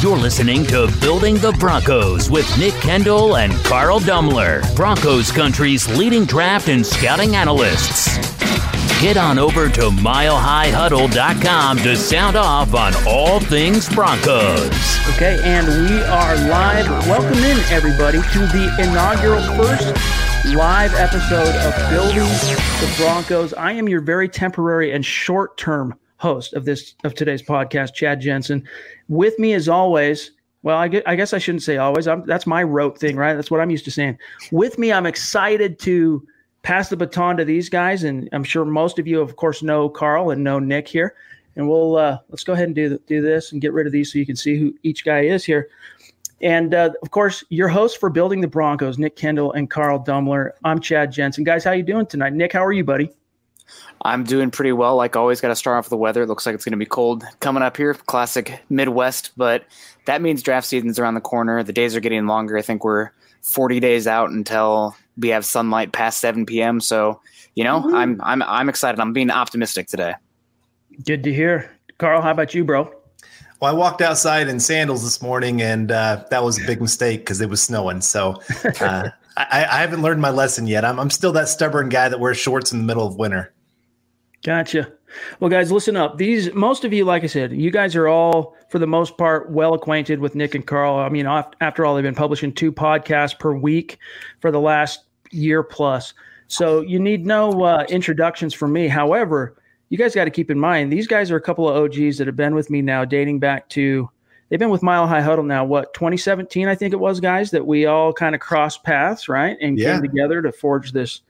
You're listening to Building the Broncos with Nick Kendell and Carl Dumler, Broncos country's leading draft and scouting analysts. Get on over to milehighhuddle.com to sound off on all things Broncos. Okay, and we are live. Welcome in, everybody, to the inaugural first live episode of Building the Broncos. I am your very temporary and short term host of this of today's podcast, Chad Jensen. With me, as always, well, I, guess I shouldn't say always. I'm, that's my rote thing, right? That's what I'm used to saying. With me, I'm excited to pass the baton to these guys, and I'm sure most of you, of course, know Carl and know Nick here. And we'll uh, let's go ahead and do do this and get rid of these so you can see who each guy is here. And uh, of course, your hosts for building the Broncos, Nick Kendell and Carl Dumler. I'm Chad Jensen. Guys, how you doing tonight? Nick, how are you, buddy? I'm doing pretty well. Like always, got to start off with the weather. It looks like it's going to be cold coming up here. Classic Midwest, but that means draft season's around the corner. The days are getting longer. I think we're 40 days out until we have sunlight past 7 p.m. So, you know, mm-hmm. I'm I'm I'm excited. I'm being optimistic today. Good to hear, Carl. How about you, bro? Well, I walked outside in sandals this morning, and uh, that was a big mistake because it was snowing. So uh, I, I, haven't learned my lesson yet. I'm, I'm still that stubborn guy that wears shorts in the middle of winter. Gotcha. Well, guys, listen up. These most of you, like I said, you guys are all, for the most part, well acquainted with Nick and Carl. I mean, after all, they've been publishing two podcasts per week for the last year plus. So you need no uh, introductions from me. However, you guys got to keep in mind these guys are a couple of OGs that have been with me now, dating back to they've been with Mile High Huddle now. What 2017, I think it was, guys, that we all kind of crossed paths, right, and yeah. came together to forge this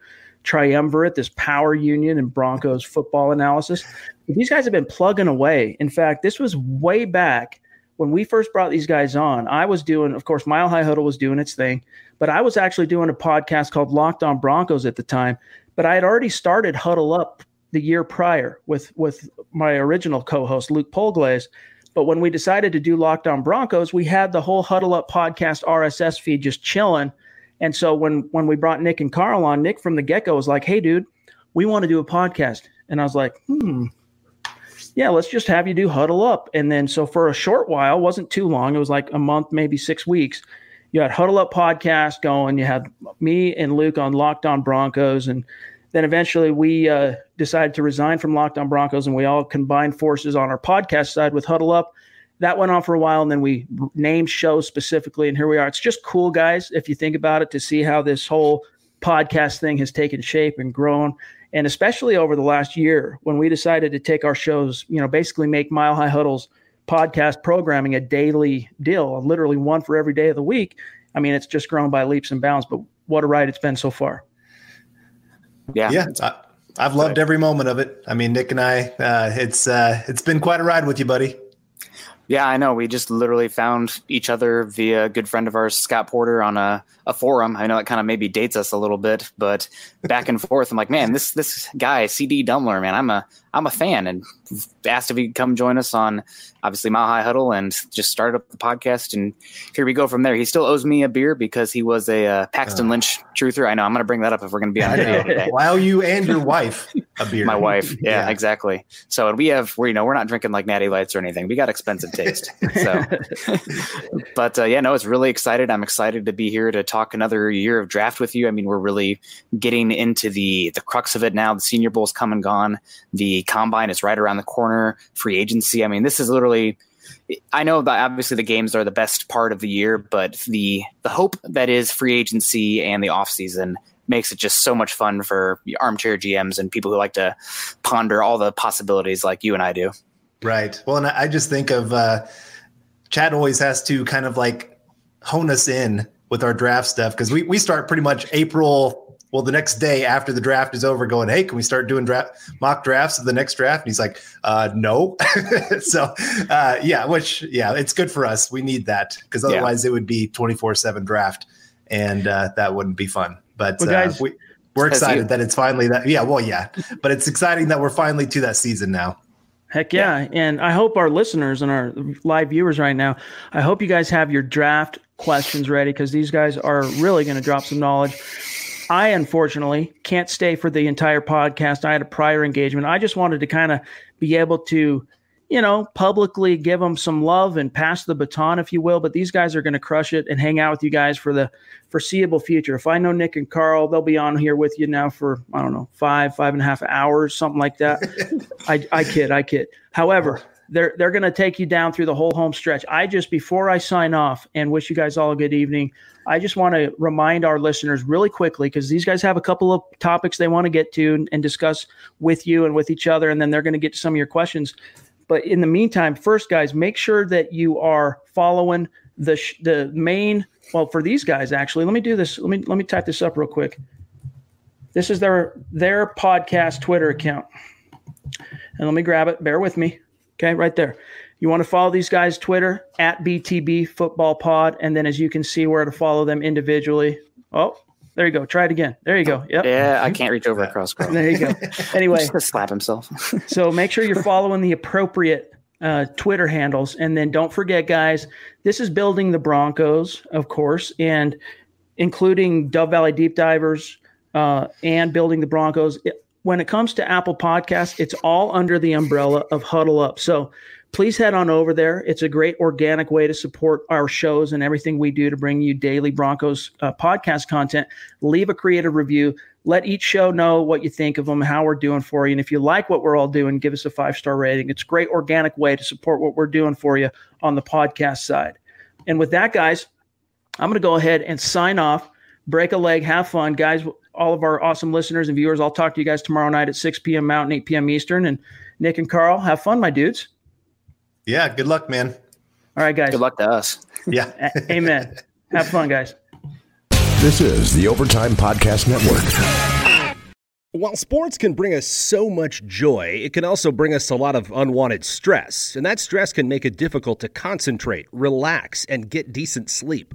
triumvirate, this power union and Broncos football analysis. These guys have been plugging away. In fact, this was way back when we first brought these guys on. I was doing, of course, Mile High Huddle was doing its thing, but I was actually doing a podcast called Locked On Broncos at the time. But I had already started Huddle Up the year prior with with my original co-host Luke Polglaze. But when we decided to do Locked On Broncos, we had the whole Huddle Up podcast RSS feed just chilling and so when when we brought Nick and Carl on, Nick from the get go was like, "Hey, dude, we want to do a podcast," and I was like, "Hmm." Yeah, let's just have you do huddle up. And then, so for a short while, wasn't too long. It was like a month, maybe six weeks. You had huddle up podcast going. You had me and Luke on Locked On Broncos, and then eventually we uh, decided to resign from Locked On Broncos, and we all combined forces on our podcast side with Huddle Up that went on for a while and then we named shows specifically and here we are. It's just cool guys if you think about it to see how this whole podcast thing has taken shape and grown. And especially over the last year when we decided to take our shows you know basically make mile high huddles podcast programming a daily deal literally one for every day of the week. I mean it's just grown by leaps and bounds but what a ride it's been so far. Yeah. Yeah I, have loved every moment of it. I mean nick and i uh, it's uh, it's been quite a ride with you buddy yeah, I know. We just literally found each other via a good friend of ours, Scott Porter, on a, a forum. I know it kind of maybe dates us a little bit, but back and forth, I'm like, man, this this guy, CD Dumler, man, I'm a I'm a fan, and asked if he'd come join us on obviously Mile High Huddle, and just started up the podcast, and here we go from there. He still owes me a beer because he was a uh, Paxton uh, Lynch truther. I know I'm going to bring that up if we're going to be on video today. Wow, you and your wife a beer. My wife, yeah, yeah, exactly. So we have, we you know, we're not drinking like Natty Lights or anything. We got expensive taste. So, but uh, yeah, no, it's really excited. I'm excited to be here to talk another year of draft with you. I mean, we're really getting into the the crux of it now. The Senior Bowl's come and gone. The combine is right around the corner. Free agency. I mean, this is literally. I know that obviously the games are the best part of the year, but the the hope that is free agency and the off season makes it just so much fun for armchair GMs and people who like to ponder all the possibilities like you and I do. Right. Well, and I just think of uh, Chad always has to kind of like hone us in with our draft stuff because we, we start pretty much April well, the next day after the draft is over, going, "Hey, can we start doing draft mock drafts of the next draft?" And he's like, uh, "No." so, uh, yeah, which yeah, it's good for us. We need that because otherwise yeah. it would be twenty four seven draft, and uh, that wouldn't be fun. But well, uh, guys, we, we're excited that it's finally that. Yeah, well, yeah, but it's exciting that we're finally to that season now. Heck yeah. yeah. And I hope our listeners and our live viewers right now, I hope you guys have your draft questions ready because these guys are really going to drop some knowledge. I unfortunately can't stay for the entire podcast. I had a prior engagement. I just wanted to kind of be able to you know, publicly give them some love and pass the baton, if you will. But these guys are going to crush it and hang out with you guys for the foreseeable future. If I know Nick and Carl, they'll be on here with you now for, I don't know, five, five and a half hours, something like that. I, I kid, I kid. However, they're they're going to take you down through the whole home stretch. I just before I sign off and wish you guys all a good evening, I just want to remind our listeners really quickly because these guys have a couple of topics they want to get to and discuss with you and with each other, and then they're going to get to some of your questions. But in the meantime, first, guys, make sure that you are following the sh- the main. Well, for these guys, actually, let me do this. Let me let me type this up real quick. This is their their podcast Twitter account, and let me grab it. Bear with me. Okay, right there. You want to follow these guys' Twitter at BTB Football Pod, and then as you can see where to follow them individually. Oh, there you go. Try it again. There you go. Yep. Yeah, I can't reach over across. Carl. There you go. Anyway, slap himself. so make sure you're following the appropriate uh, Twitter handles, and then don't forget, guys, this is building the Broncos, of course, and including Dove Valley Deep Divers uh, and building the Broncos. It, when it comes to Apple Podcasts, it's all under the umbrella of Huddle Up. So please head on over there. It's a great organic way to support our shows and everything we do to bring you daily Broncos uh, podcast content. Leave a creative review. Let each show know what you think of them, how we're doing for you. And if you like what we're all doing, give us a five star rating. It's a great organic way to support what we're doing for you on the podcast side. And with that, guys, I'm going to go ahead and sign off, break a leg, have fun. Guys, all of our awesome listeners and viewers, I'll talk to you guys tomorrow night at 6 p.m. Mountain, 8 p.m. Eastern. And Nick and Carl, have fun, my dudes. Yeah, good luck, man. All right, guys. Good luck to us. Yeah. Amen. Have fun, guys. This is the Overtime Podcast Network. While sports can bring us so much joy, it can also bring us a lot of unwanted stress, and that stress can make it difficult to concentrate, relax, and get decent sleep.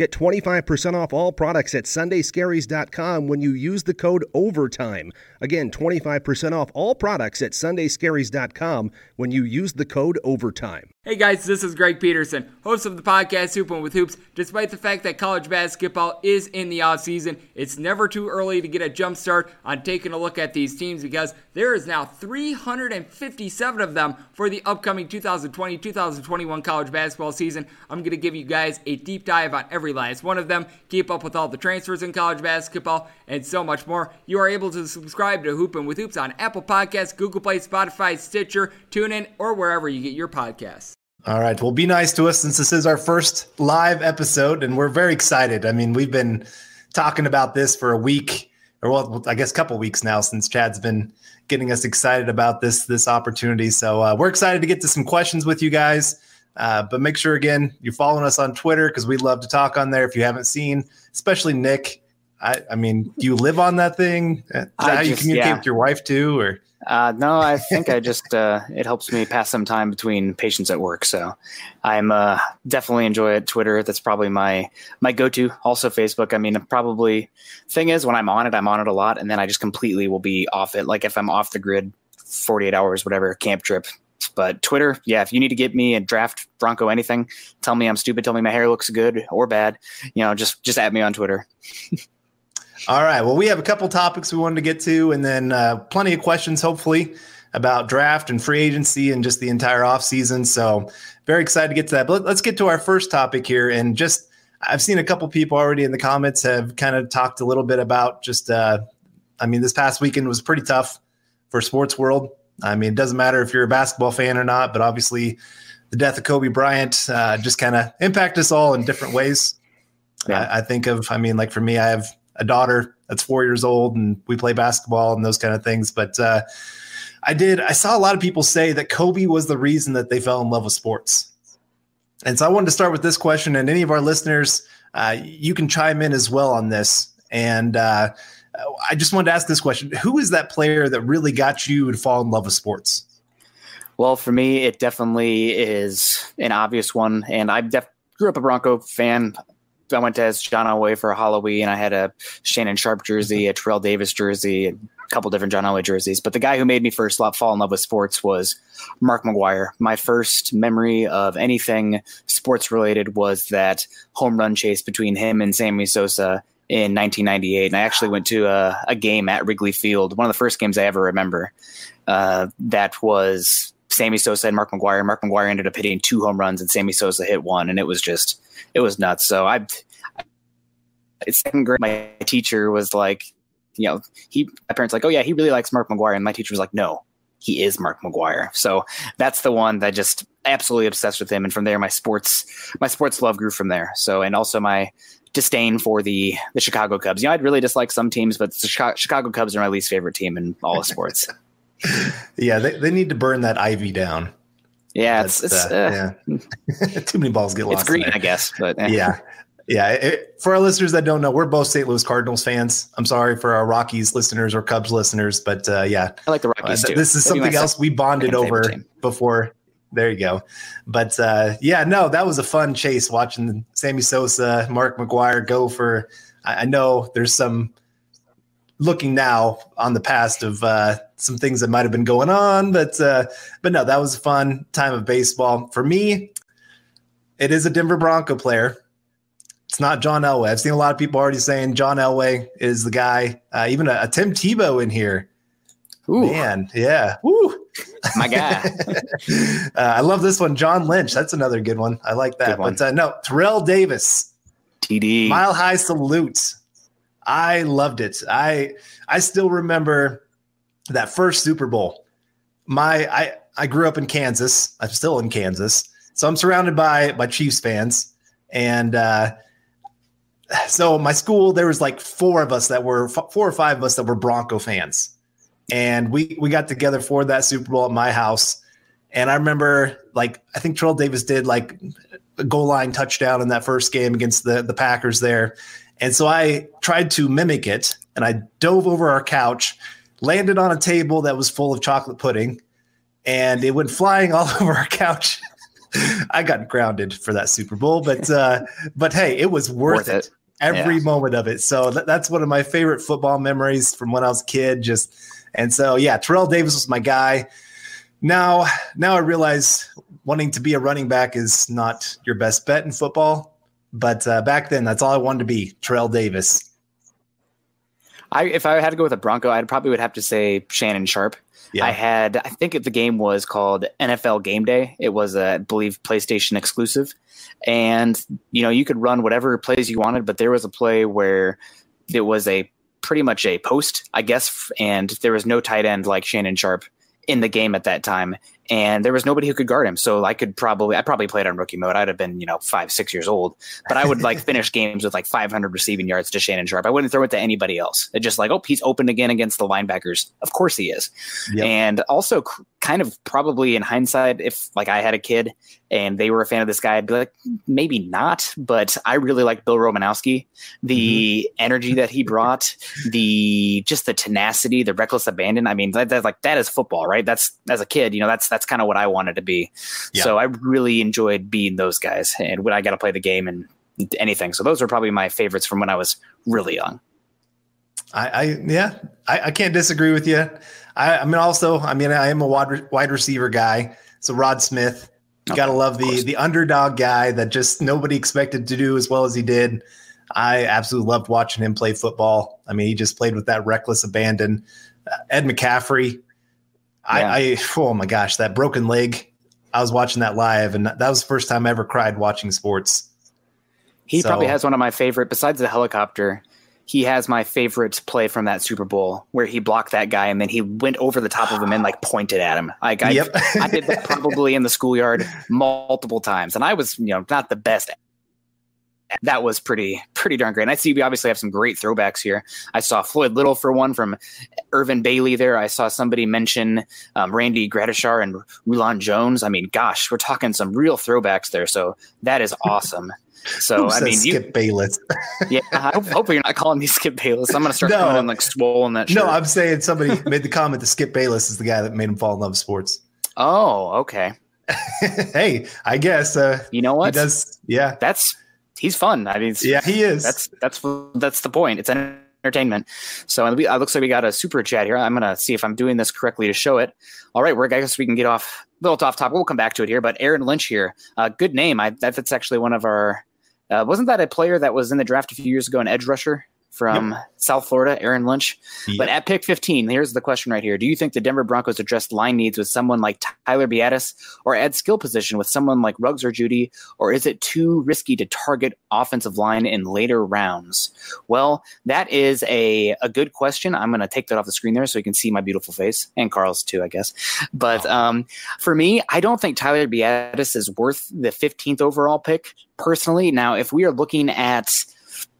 Get 25% off all products at sundayscaries.com when you use the code OVERTIME. Again, 25% off all products at sundayscaries.com when you use the code OVERTIME. Hey guys, this is Greg Peterson, host of the podcast Hoopin' with Hoops. Despite the fact that college basketball is in the off season, it's never too early to get a jump start on taking a look at these teams because there is now 357 of them for the upcoming 2020-2021 college basketball season. I'm going to give you guys a deep dive on every last one of them, keep up with all the transfers in college basketball, and so much more. You are able to subscribe to Hoopin' with Hoops on Apple Podcasts, Google Play, Spotify, Stitcher, TuneIn, or wherever you get your podcasts. All right. Well, be nice to us since this is our first live episode, and we're very excited. I mean, we've been talking about this for a week, or well, I guess a couple weeks now since Chad's been getting us excited about this this opportunity. So uh, we're excited to get to some questions with you guys. Uh, but make sure again you're following us on Twitter because we love to talk on there. If you haven't seen, especially Nick, I, I mean, do you live on that thing? Is that I how you communicate yeah. with your wife too, or Uh, no, I think I just uh, it helps me pass some time between patients at work. So I'm uh, definitely enjoy it. Twitter, that's probably my my go to. Also Facebook. I mean, probably thing is when I'm on it, I'm on it a lot, and then I just completely will be off it. Like if I'm off the grid, 48 hours, whatever, camp trip. But Twitter, yeah, if you need to get me a draft Bronco anything, tell me I'm stupid, tell me my hair looks good or bad, you know, just just add me on Twitter. All right. Well, we have a couple topics we wanted to get to, and then uh, plenty of questions, hopefully, about draft and free agency and just the entire offseason. So, very excited to get to that. But let- let's get to our first topic here. And just, I've seen a couple people already in the comments have kind of talked a little bit about just, uh, I mean, this past weekend was pretty tough for sports world. I mean, it doesn't matter if you're a basketball fan or not, but obviously the death of Kobe Bryant uh, just kind of impacted us all in different ways. Yeah. I, I think of, I mean, like for me, I have a daughter that's four years old and we play basketball and those kind of things. But uh, I did, I saw a lot of people say that Kobe was the reason that they fell in love with sports. And so I wanted to start with this question, and any of our listeners, uh, you can chime in as well on this. And uh, I just wanted to ask this question Who is that player that really got you to fall in love with sports? Well, for me, it definitely is an obvious one. And I def- grew up a Bronco fan. I went to John Elway for Halloween. And I had a Shannon Sharpe jersey, a Terrell Davis jersey, a couple different John Elway jerseys. But the guy who made me first fall in love with sports was Mark McGwire. My first memory of anything sports related was that home run chase between him and Sammy Sosa in 1998. And I actually went to a, a game at Wrigley Field, one of the first games I ever remember. Uh, that was Sammy Sosa and Mark McGwire. Mark McGwire ended up hitting two home runs, and Sammy Sosa hit one, and it was just it was nuts. So I, it's second grade. My teacher was like, you know, he my parents like, oh yeah, he really likes Mark McGwire, and my teacher was like, no, he is Mark McGwire. So that's the one that just absolutely obsessed with him, and from there, my sports my sports love grew from there. So and also my disdain for the the Chicago Cubs. You know, I'd really dislike some teams, but the Chicago Cubs are my least favorite team in all of sports. yeah, they, they need to burn that ivy down. Yeah, it's, it's uh, uh, yeah. too many balls get lost. It's green, I guess, but eh. yeah, yeah. It, for our listeners that don't know, we're both St. Louis Cardinals fans. I'm sorry for our Rockies listeners or Cubs listeners, but uh, yeah, I like the Rockies uh, too. This is That'd something else we bonded over before. There you go. But uh, yeah, no, that was a fun chase watching Sammy Sosa, Mark McGwire go for. I, I know there's some looking now on the past of uh, some things that might have been going on, but uh, but no, that was a fun time of baseball for me. It is a Denver Bronco player. It's not John Elway. I've seen a lot of people already saying John Elway is the guy. Uh, even a, a, Tim Tebow in here. Ooh. Man, yeah. Woo. My guy. uh, I love this one. John Lynch. That's another good one. I like that. But uh, no, Terrell Davis. TD. Mile high salute. I loved it. I I still remember that first Super Bowl. My I I grew up in Kansas. I'm still in Kansas, so I'm surrounded by by Chiefs fans, and uh, so my school there was like four of us that were four or five of us that were Bronco fans, and we we got together for that Super Bowl at my house. And I remember, like, I think Terrell Davis did like a goal line touchdown in that first game against the the Packers there, and so I tried to mimic it, and I dove over our couch landed on a table that was full of chocolate pudding, and it went flying all over our couch. I got grounded for that Super Bowl, but uh, but hey, it was worth, worth it. it. Every yeah. moment of it. So th- that's one of my favorite football memories from when I was a kid. Just and so yeah, Terrell Davis was my guy. Now now I realize wanting to be a running back is not your best bet in football. But uh, back then, that's all I wanted to be, Terrell Davis. I if I had to go with a Bronco, I'd probably would have to say Shannon Sharpe. Yeah. I had I think the game was called NFL Game Day. It was a, I believe PlayStation exclusive. And you know, you could run whatever plays you wanted, but there was a play where it was a pretty much a post, I guess, and there was no tight end like Shannon Sharpe in the game at that time and there was nobody who could guard him. So I could probably, I probably played on rookie mode. I'd have been, you know, five, six years old, but I would like finish games with like 500 receiving yards to Shannon Sharpe. I wouldn't throw it to anybody else. It's just like, oh, he's open again against the linebackers. Of course he is. Yep. And also, kind of probably in hindsight, if like I had a kid and they were a fan of this guy, I'd be like, maybe not. But I really liked Bill Romanowski, the mm-hmm. energy that he brought, the just the tenacity, the reckless abandon. I mean, that, that's like that is football, right? That's as a kid, you know, that's that's kind of what I wanted to be. Yeah. So I really enjoyed being those guys, and when I got to play the game and anything. So those are probably my favorites from when I was really young. I, I yeah, I, I, can't disagree with you. I, I, mean, also, I mean, I am a wide, wide receiver guy. So Rod Smith, you gotta love the the underdog guy that just nobody expected to do as well as he did. I absolutely loved watching him play football. I mean, he just played with that reckless abandon. Uh, Ed McCaffrey. I, I oh my gosh, that broken leg. I was watching that live, and that was the first time I ever cried watching sports. He so, probably has one of my favorite, besides the helicopter he has my favorite play from that Super Bowl where he blocked that guy and then he went over the top of him and like pointed at him. Like I, Yep. I did that probably in the schoolyard multiple times, and I was you know not the best. That was pretty pretty darn great. And I see we obviously have some great throwbacks here. I saw Floyd Little for one from Irvin Bailey there. I saw somebody mention um, Randy Gradishar and Rulon Jones. I mean, gosh, we're talking some real throwbacks there. So that is awesome. So I mean, you, Skip Bayless. yeah, I hope, hopefully you're not calling me Skip Bayless. I'm gonna start No. calling him like swole in that shirt. no, I'm saying somebody made the comment that Skip Bayless is the guy that made him fall in love with sports. oh, okay. hey, I guess uh, You know he what? does. Yeah, That's he's fun. I mean, yeah, he is. that's that's that's the point. It's entertainment. So we, it looks like we got a super chat here. I'm gonna see if I'm doing this correctly to show it. All right, we're I guess we can get off a little off topic. We'll come back to it here. But Aaron Lynch here, uh, good name. I that, that's actually one of our. Uh, wasn't that a player that was in the draft a few years ago, an edge rusher from South Florida, Aaron Lynch? But at pick 15, here's the question right here. Do you think the Denver Broncos address line needs with someone like Tyler Biadasz or add skill position with someone like Ruggs or Jeudy? Or is it too risky to target offensive line in later rounds? Well, that is a, a good question. I'm going to take that off the screen there so you can see my beautiful face and Carl's too, I guess. But um, for me, I don't think Tyler Biadasz is worth the 15th overall pick personally. Now, if we are looking at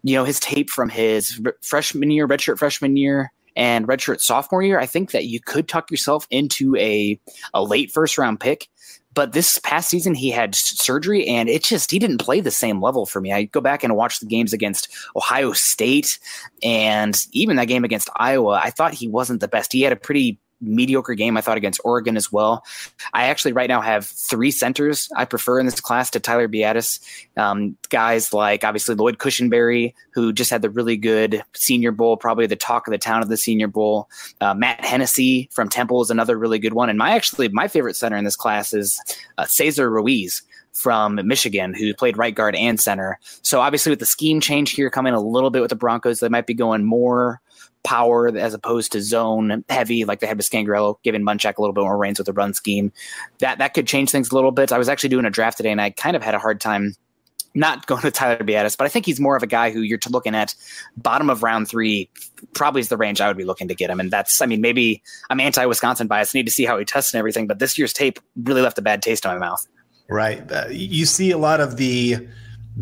you know his tape from his freshman year, redshirt freshman year, and redshirt sophomore year, I think that you could tuck yourself into a a late first round pick. But this past season, he had surgery, and it just he didn't play the same level for me. I go back and watch the games against Ohio State, and even that game against Iowa. I thought he wasn't the best. He had a pretty mediocre game. I thought against Oregon as well. I actually right now have three centers I prefer in this class to Tyler Biadasz. Um, guys like obviously Lloyd Cushenberry, who just had the really good Senior Bowl, probably the talk of the town of the Senior Bowl. Uh, Matt Hennessy from Temple is another really good one. And my actually my favorite center in this class is uh, Cesar Ruiz from Michigan, who played right guard and center. So obviously with the scheme change here coming a little bit with the Broncos, they might be going more power as opposed to zone heavy like they had with Scangarello, giving Munchak a little bit more reins with the run scheme. That that could change things a little bit. I was actually doing a draft today and I kind of had a hard time not going to Tyler Biadasz, but I think he's more of a guy who you're looking at bottom of round three, probably is the range I would be looking to get him. And that's, I mean, maybe I'm anti Wisconsin bias, need to see how he tests and everything, but this year's tape really left a bad taste in my mouth. Right. Uh, you see a lot of the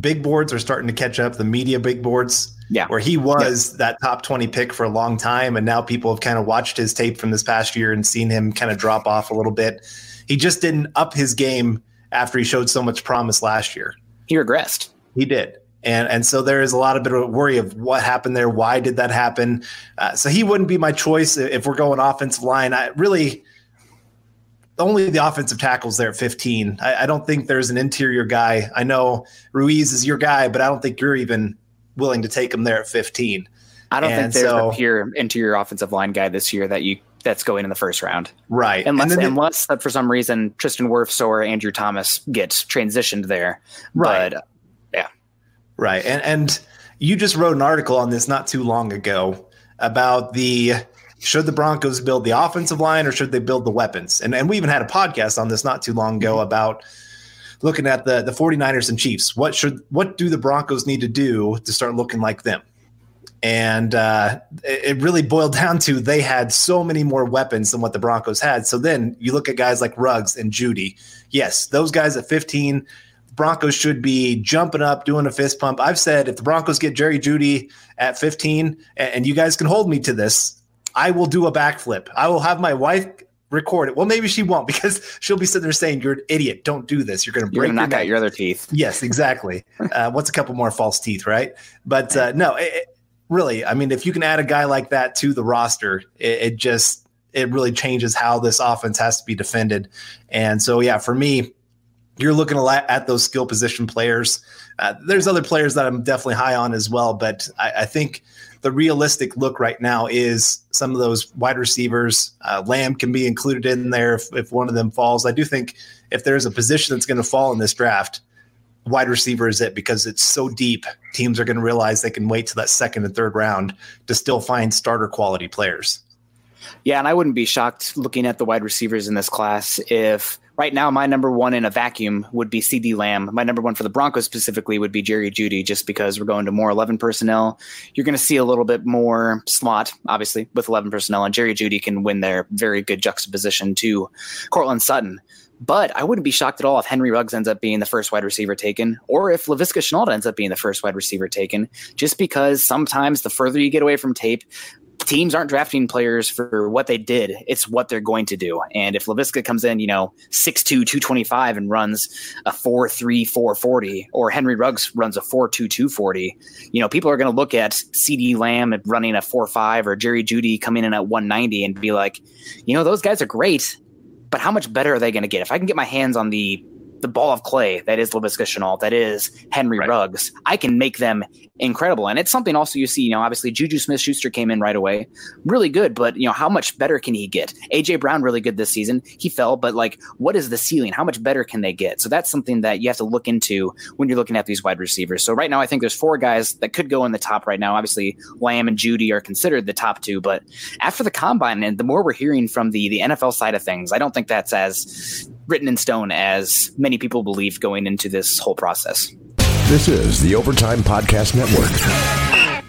big boards are starting to catch up, the media big boards. Yeah. Where he was that top 20 pick for a long time. And now people have kind of watched his tape from this past year and seen him kind of drop off a little bit. He just didn't up his game after he showed so much promise last year. He regressed. He did. And and so there is a lot of bit of worry of what happened there. Why did that happen? Uh, so he wouldn't be my choice if we're going offensive line. I really only the offensive tackles there at 15. I, I don't think there's an interior guy. I know Ruiz is your guy, but I don't think you're even willing to take him there at 15. I don't And think there's so- a pure interior offensive line guy this year that you that's going in the first round. Right. Unless And then the- unless that for some reason Tristan Wirfs or Andrew Thomas gets transitioned there. Right. But yeah. Right. And and you just wrote an article on this not too long ago about the should the Broncos build the offensive line or should they build the weapons? And and we even had a podcast on this not too long ago about looking at the the 49ers and Chiefs. What should what do the Broncos need to do to start looking like them? And uh, it it really boiled down to they had so many more weapons than what the Broncos had. So then you look at guys like Ruggs and Jeudy. Yes, those guys at 15, Broncos should be jumping up, doing a fist pump. I've said if the Broncos get Jerry Jeudy at 15, and you guys can hold me to this, I will do a backflip. I will have my wife record it. Well, maybe she won't because she'll be sitting there saying, "You're an idiot. Don't do this. You're going to you're break gonna knock your out your other teeth. Yes, exactly. uh, what's a couple more false teeth, right? But uh, no, it, it- really, I mean, if you can add a guy like that to the roster, it, it just it really changes how this offense has to be defended. And so, yeah, for me, you're looking a lot at those skill position players. Uh, there's other players that I'm definitely high on as well, but I, I think the realistic look right now is some of those wide receivers. Uh, Lamb can be included in there if, if one of them falls. I do think if there's a position that's going to fall in this draft, wide receiver is it because it's so deep. Teams are going to realize they can wait to that second and third round to still find starter quality players. Yeah, and I wouldn't be shocked looking at the wide receivers in this class if right now my number one in a vacuum would be CeeDee Lamb. My number one for the Broncos specifically would be Jerry Jeudy, just because we're going to more 11 personnel. You're going to see a little bit more slot, obviously, with 11 personnel, and Jerry Jeudy can win there. Very good juxtaposition to Courtland Sutton. But I wouldn't be shocked at all if Henry Ruggs ends up being the first wide receiver taken, or if Laviska Shenault ends up being the first wide receiver taken, just because sometimes the further you get away from tape, teams aren't drafting players for what they did. It's what they're going to do. And if Laviska comes in, you know, 6'2, 225 and runs a 4'3, 440, or Henry Ruggs runs a 4'2, 240, you know, people are going to look at CeeDee Lamb running a 4'5 or Jerry Jeudy coming in at 190 and be like, you know, those guys are great, but how much better are they going to get? If I can get my hands on the the ball of clay that is Laviska Shenault, that is Henry right. Ruggs, I can make them incredible. And it's something also you see, you know, obviously Juju Smith Schuster came in right away. Really good, but you know, how much better can he get? AJ Brown really good this season. He fell, but like what is the ceiling? How much better can they get? So that's something that you have to look into when you're looking at these wide receivers. So right now I think there's four guys that could go in the top right now. Obviously Lamb and Jeudy are considered the top two, but after the combine and the more we're hearing from the the NFL side of things, I don't think that's as written in stone as many people believe going into this whole process. This is the Overtime Podcast Network.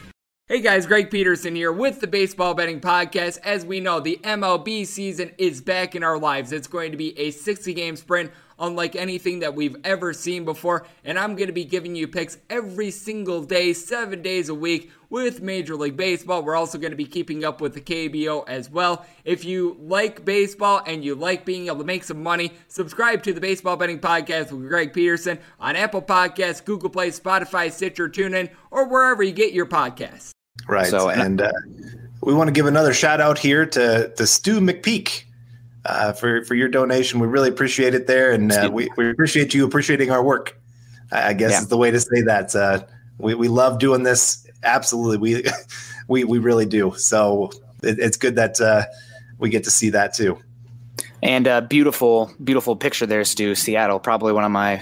Hey guys, Greg Peterson here with the Baseball Betting Podcast. As we know, the MLB season is back in our lives. It's going to be a 60 game sprint unlike anything that we've ever seen before. And I'm going to be giving you picks every single day, seven days a week with Major League Baseball. We're also going to be keeping up with the KBO as well. If you like baseball and you like being able to make some money, subscribe to the Baseball Betting Podcast with Greg Peterson on Apple Podcasts, Google Play, Spotify, Stitcher, TuneIn, or wherever you get your podcasts. Right. So, and uh, we want to give another shout out here to, to Stu McPeak uh, for for your donation. We really appreciate it there, and uh, we we appreciate you appreciating our work. I guess yeah. is the way to say that. Uh, we we love doing this. Absolutely, we we we really do. So it, it's good that uh, we get to see that too. And a beautiful, beautiful picture there, Stu. Seattle, probably one of my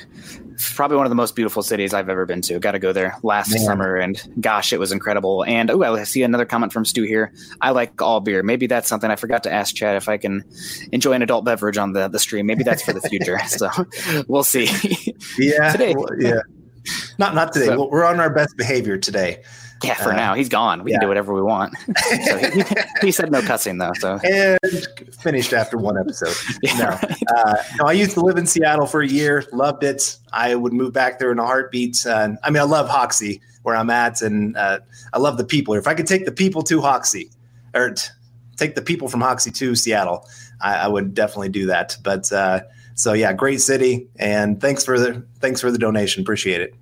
probably one of the most beautiful cities I've ever been to. Got to go there last Man. summer, and gosh, it was incredible. And oh, I see another comment from Stu here. I like all beer. Maybe that's something I forgot to ask Chad if I can enjoy an adult beverage on the the stream. Maybe that's for the future. so we'll see. Yeah, today. Well, yeah. Not not today. So, We're on our best behavior today. Yeah, for uh, now he's gone. We yeah. can do whatever we want. so he, he, said no cussing though. So and finished after one episode. yeah, no, right. uh, no, I used to live in Seattle for a year. Loved it. I would move back there in a heartbeat. And I mean, I love Hoxie where I'm at, and uh, I love the people. If I could take the people to Hoxie, or t- take the people from Hoxie to Seattle, I, I would definitely do that. But uh, so yeah, great city, and thanks for the thanks for the donation. Appreciate it.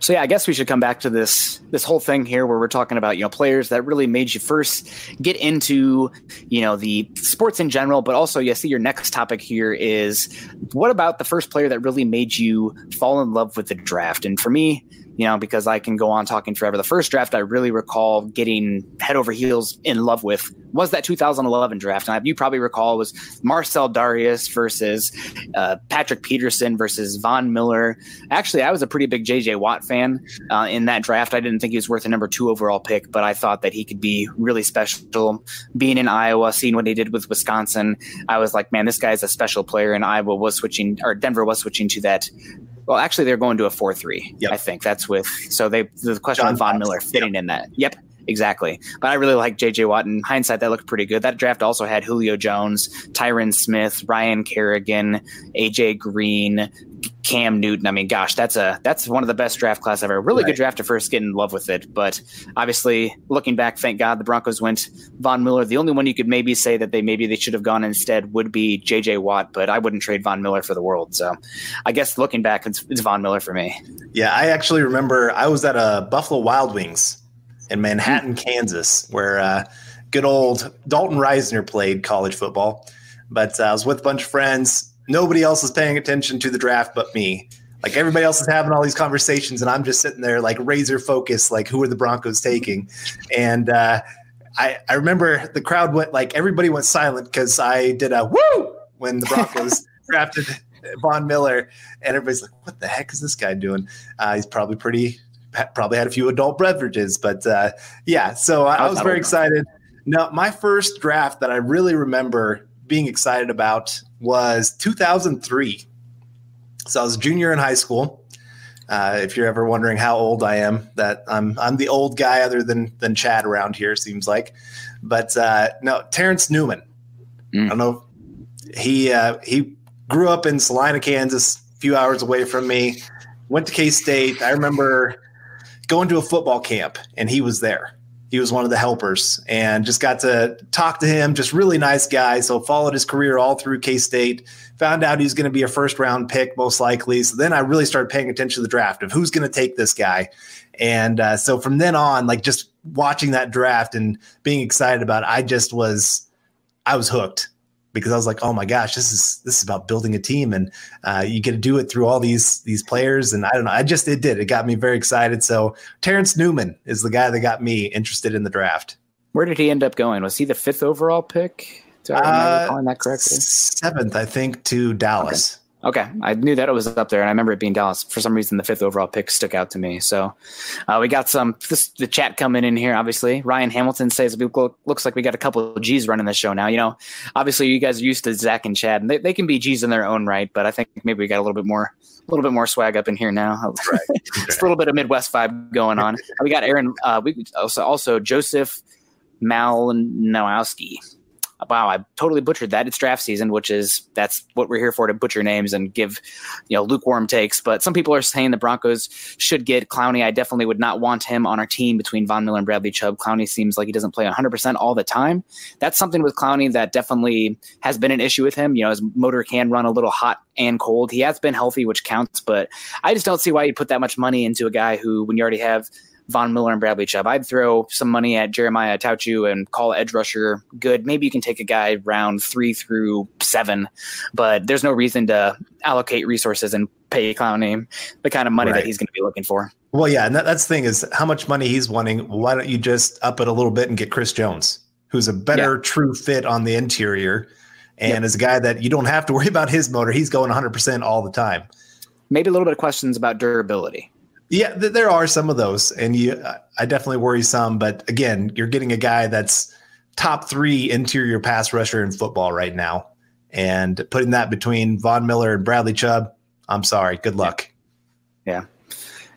So yeah, I guess we should come back to this this whole thing here where we're talking about, you know, players that really made you first get into, you know, the sports in general, but also you see your next topic here is what about the first player that really made you fall in love with the draft? And for me, you know, because I can go on talking forever. The first draft I really recall getting head over heels in love with was that 2011 draft. And you probably recall was Marcell Dareus versus uh, Patrick Peterson versus Von Miller. Actually, I was a pretty big JJ Watt fan uh, in that draft. I didn't think he was worth a number two overall pick, but I thought that he could be really special. Being in Iowa, seeing what he did with Wisconsin, I was like, man, this guy is a special player. And Iowa was switching, or Denver was switching to that well, actually, they're going to a four-three. Yep. I think that's with. So they the question John of Von Miller fitting yep. in that. Yep, exactly. But I really like J.J. Watt. In hindsight, that looked pretty good. That draft also had Julio Jones, Tyron Smith, Ryan Kerrigan, A.J. Green, Cam Newton. I mean, gosh, that's a that's one of the best draft class ever. Really right. good draft to first get in love with it. But obviously, looking back, thank God the Broncos went Von Miller. The only one you could maybe say that they maybe they should have gone instead would be J.J. Watt. But I wouldn't trade Von Miller for the world. So I guess looking back, it's, it's Von Miller for me. Yeah, I actually remember I was at a Buffalo Wild Wings in Manhattan, Kansas, where uh, good old Dalton Risner played college football. But uh, I was with a bunch of friends. Nobody else is paying attention to the draft but me. Like everybody else is having all these conversations, and I'm just sitting there like razor focused, like who are the Broncos taking? And uh, I, I remember the crowd went like everybody went silent because I did a woo when the Broncos drafted Von Miller, and everybody's like, "What the heck is this guy doing?" Uh, he's probably pretty probably had a few adult beverages, but uh, yeah. So I, I was very excited. Now, my first draft that I really remember being excited about was 2003. So I was a junior in high school. Uh, if you're ever wondering how old I am, that I'm I'm the old guy other than than Chad around here seems like. But uh, no, Terrence Newman. Mm. I don't know. He uh, he grew up in Salina, Kansas, a few hours away from me. Went to K State. I remember going to a football camp, and he was there. He was one of the helpers, and just got to talk to him. Just really nice guy. So followed his career all through K State found out he's going to be a first round pick most likely. So then I really started paying attention to the draft of who's going to take this guy. And uh, so from then on, like just watching that draft and being excited about it, I just was, I was hooked because I was like, oh my gosh, this is this is about building a team, and uh, you get to do it through all these these players. And I don't know, I just it did. It got me very excited. So Terrence Newman is the guy that got me interested in the draft. Where did he end up going? Was he the fifth overall pick? Do I remember uh, calling that correctly? Seventh, I think, to Dallas. Okay. Okay, I knew that it was up there, and I remember it being Dallas. For some reason, the fifth overall pick stuck out to me. So, uh, we got some this, the chat coming in here. Obviously, Ryan Hamilton says it looks like we got a couple of G's running the show now. You know, obviously, you guys are used to Zach and Chad, and they, they can be G's in their own right, but I think maybe we got a little bit more a little bit more swag up in here now. Right. Just a little bit of Midwest vibe going on. we got Aaron. Uh, we also also Joseph Malinowski wow, I totally butchered that. It's draft season, which is that's what we're here for to butcher names and give you know lukewarm takes. But some people are saying the Broncos should get Clowney. I definitely would not want him on our team between Von Miller and Bradley Chubb. Clowney seems like he doesn't play 100% all the time. That's something with Clowney that definitely has been an issue with him. You know, his motor can run a little hot and cold. He has been healthy, which counts, but I just don't see why you put that much money into a guy who, when you already have Von Miller and Bradley Chubb. I'd throw some money at Jeremiah Attaochu and call edge rusher good. Maybe you can take a guy round three through seven, but there's no reason to allocate resources and pay Clowney the kind of money right. that he's going to be looking for. Well, yeah, and that, that's the thing is how much money he's wanting. Why don't you just up it a little bit and get Chris Jones, who's a better yeah. true fit on the interior, and yep. is a guy that you don't have to worry about his motor. He's going 100 percent all the time. Maybe a little bit of questions about durability. Yeah, th- there are some of those, and you, I definitely worry some. But again, you're getting a guy that's top three interior pass rusher in football right now, and putting that between Von Miller and Bradley Chubb. I'm sorry. Good luck. Yeah.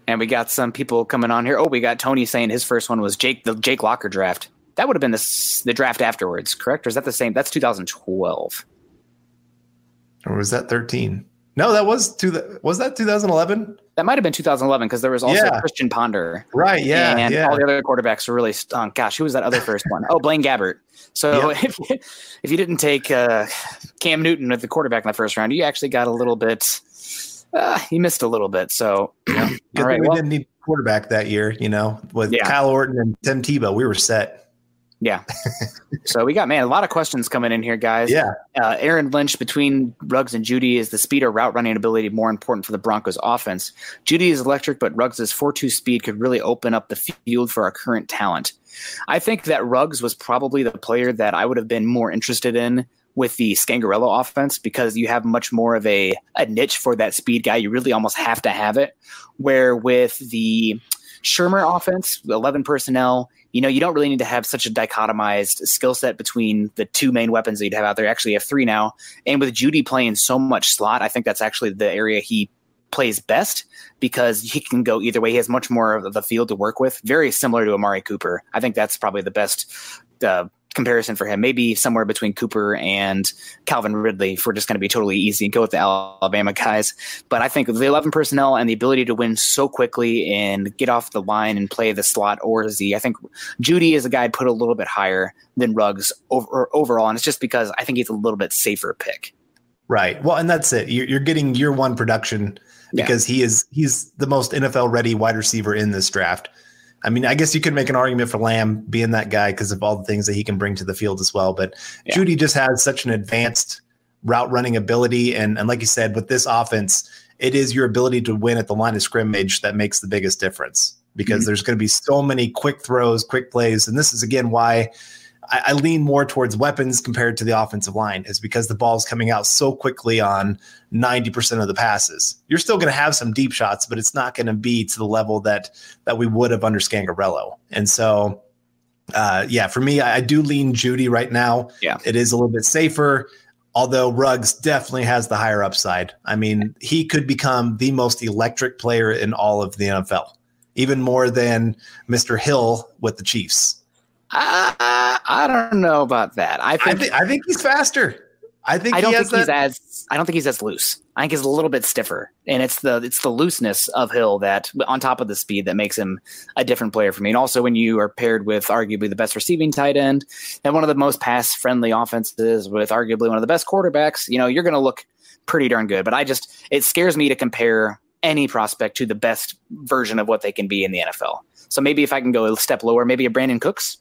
And we got some people coming on here. Oh, we got Tony saying his first one was Jake the Jake Locker draft. That would have been the the draft afterwards, correct? Or is that the same? That's 2012. Or was that 13? No, that was two. Was that 2011? That might have been 2011 because there was also yeah. Christian Ponder. Right. Yeah. And yeah. all the other quarterbacks were really stunk. Gosh, who was that other first one? Oh, Blaine Gabbert. So yep. if, you, if you didn't take uh, Cam Newton at the quarterback in the first round, you actually got a little bit. Uh, you missed a little bit. So, yeah. all right. We well, didn't need quarterback that year, you know, with yeah. Kyle Orton and Tim Tebow. We were set. Yeah. so we got man a lot of questions coming in here, guys. Yeah. Uh, Aaron Lynch between Ruggs and Jeudy is the speed or route running ability more important for the Broncos offense. Jeudy is electric, but Ruggs' 4-2 speed could really open up the field for our current talent. I think that Ruggs was probably the player that I would have been more interested in with the Scangarello offense because you have much more of a, a niche for that speed guy. You really almost have to have it. Where with the Shurmur offense, 11 personnel, you know, you don't really need to have such a dichotomized skill set between the two main weapons that you'd have out there. Actually, you have three now. And with Jeudy playing so much slot, I think that's actually the area he plays best because he can go either way. He has much more of the field to work with, very similar to Amari Cooper. I think that's probably the best uh, comparison for him. Maybe somewhere between Cooper and Calvin Ridley, if we're just going to be totally easy and go with the Alabama guys. But I think the 11 personnel and the ability to win so quickly and get off the line and play the slot or Z, I think Jeudy is a guy I'd put a little bit higher than Ruggs over, overall. And it's just because I think he's a little bit safer pick. Right. Well, and that's it. You're, you're getting year one production because yeah. he is he's the most NFL ready wide receiver in this draft. I mean, I guess you could make an argument for Lamb being that guy because of all the things that he can bring to the field as well. But yeah. Jeudy just has such an advanced route running ability. And, and like you said, with this offense, it is your ability to win at the line of scrimmage that makes the biggest difference because mm-hmm. there's going to be so many quick throws, quick plays. And this is, again, why I, I, lean more towards weapons compared to the offensive line is because the ball's coming out so quickly on 90% of the passes. You're still going to have some deep shots, but it's not going to be to the level that that we would have under Scangarello. And so uh, yeah, for me, I, I do lean Jeudy right now. Yeah. it is a little bit safer. Although Ruggs definitely has the higher upside. I mean, he could become the most electric player in all of the NFL, even more than Mr. Hill with the Chiefs. Uh, I don't know about that. I I, think I think he's faster. I think I don't he think he's that. as I don't think he's as loose. I think he's a little bit stiffer, and it's the it's the looseness of Hill that on top of the speed that makes him a different player for me. And also when you are paired with arguably the best receiving tight end and one of the most pass friendly offenses with arguably one of the best quarterbacks, you know you're going to look pretty darn good. But I just it scares me to compare any prospect to the best version of what they can be in the NFL. So maybe if I can go a step lower, maybe a Brandin Cooks.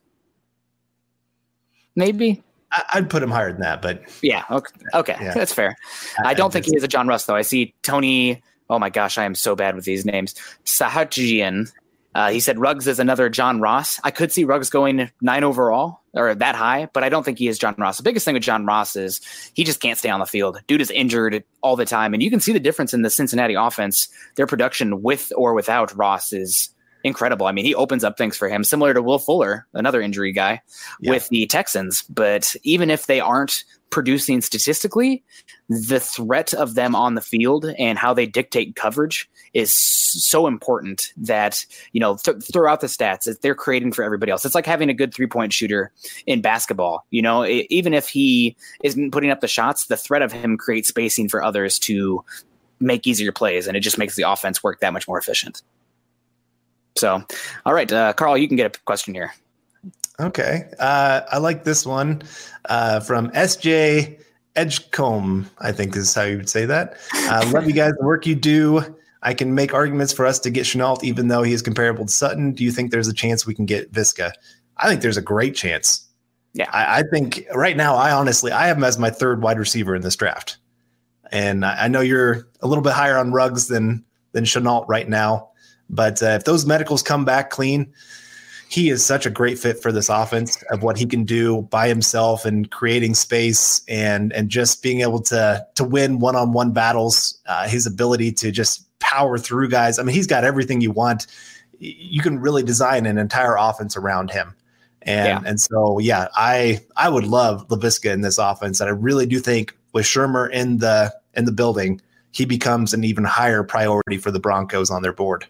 Maybe. I, I'd put him higher than that, but Yeah. Okay. Okay. Yeah. That's fair. I don't think he is a John Ross though. I see Tony. Oh my gosh, I am so bad with these names. Sahajian. Uh, he said Ruggs is another John Ross. I could see Ruggs going nine overall or that high, but I don't think he is John Ross. The biggest thing with John Ross is he just can't stay on the field. Dude is injured all the time, and you can see the difference in the Cincinnati offense. Their production with or without Ross is incredible. I mean, he opens up things for him, similar to Will Fuller, another injury guy Yeah. with the Texans. But even if they aren't producing statistically, the threat of them on the field and how they dictate coverage is so important that you know th- throughout the stats that they're creating for everybody else. It's like having a good three point shooter in basketball. You know, I- even if he isn't putting up the shots, the threat of him creates spacing for others to make easier plays, and it just makes the offense work that much more efficient. So, all right, uh, Carl, you can get a question here. Okay. Uh, I like this one uh, from SJ Edgecombe, I think is how you would say that. Uh, love you guys, the work you do. I can make arguments for us to get Shenault, even though he is comparable to Sutton. Do you think there's a chance we can get Visca? I think there's a great chance. Yeah. I, I think right now, I honestly, I have him as my third wide receiver in this draft. And I, I know you're a little bit higher on Ruggs than than Shenault right now. But uh, if those medicals come back clean, he is such a great fit for this offense of what he can do by himself and creating space and and just being able to to win one on one battles. Uh, his ability to just power through guys. I mean, he's got everything you want. You can really design an entire offense around him. And Yeah. and so yeah, I I would love Laviska in this offense, and I really do think with Shurmur in the in the building, he becomes an even higher priority for the Broncos on their board.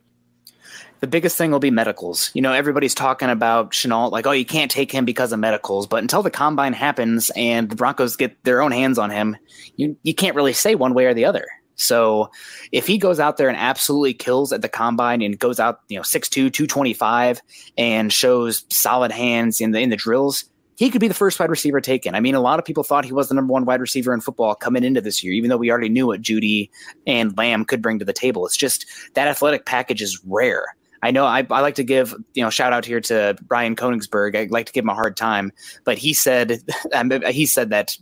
The biggest thing will be medicals. You know, everybody's talking about Shenault, like, oh, you can't take him because of medicals. But until the combine happens and the Broncos get their own hands on him, you you can't really say one way or the other. So if he goes out there and absolutely kills at the combine and goes out, you know, 6'2, 225 and shows solid hands in the in the drills, he could be the first wide receiver taken. I mean, a lot of people thought he was the number one wide receiver in football coming into this year, even though we already knew what Jeudy and Lamb could bring to the table. It's just that athletic package is rare. I know I, I like to give you know shout out here to Brian Koenigsberg. I like to give him a hard time, but he said he said that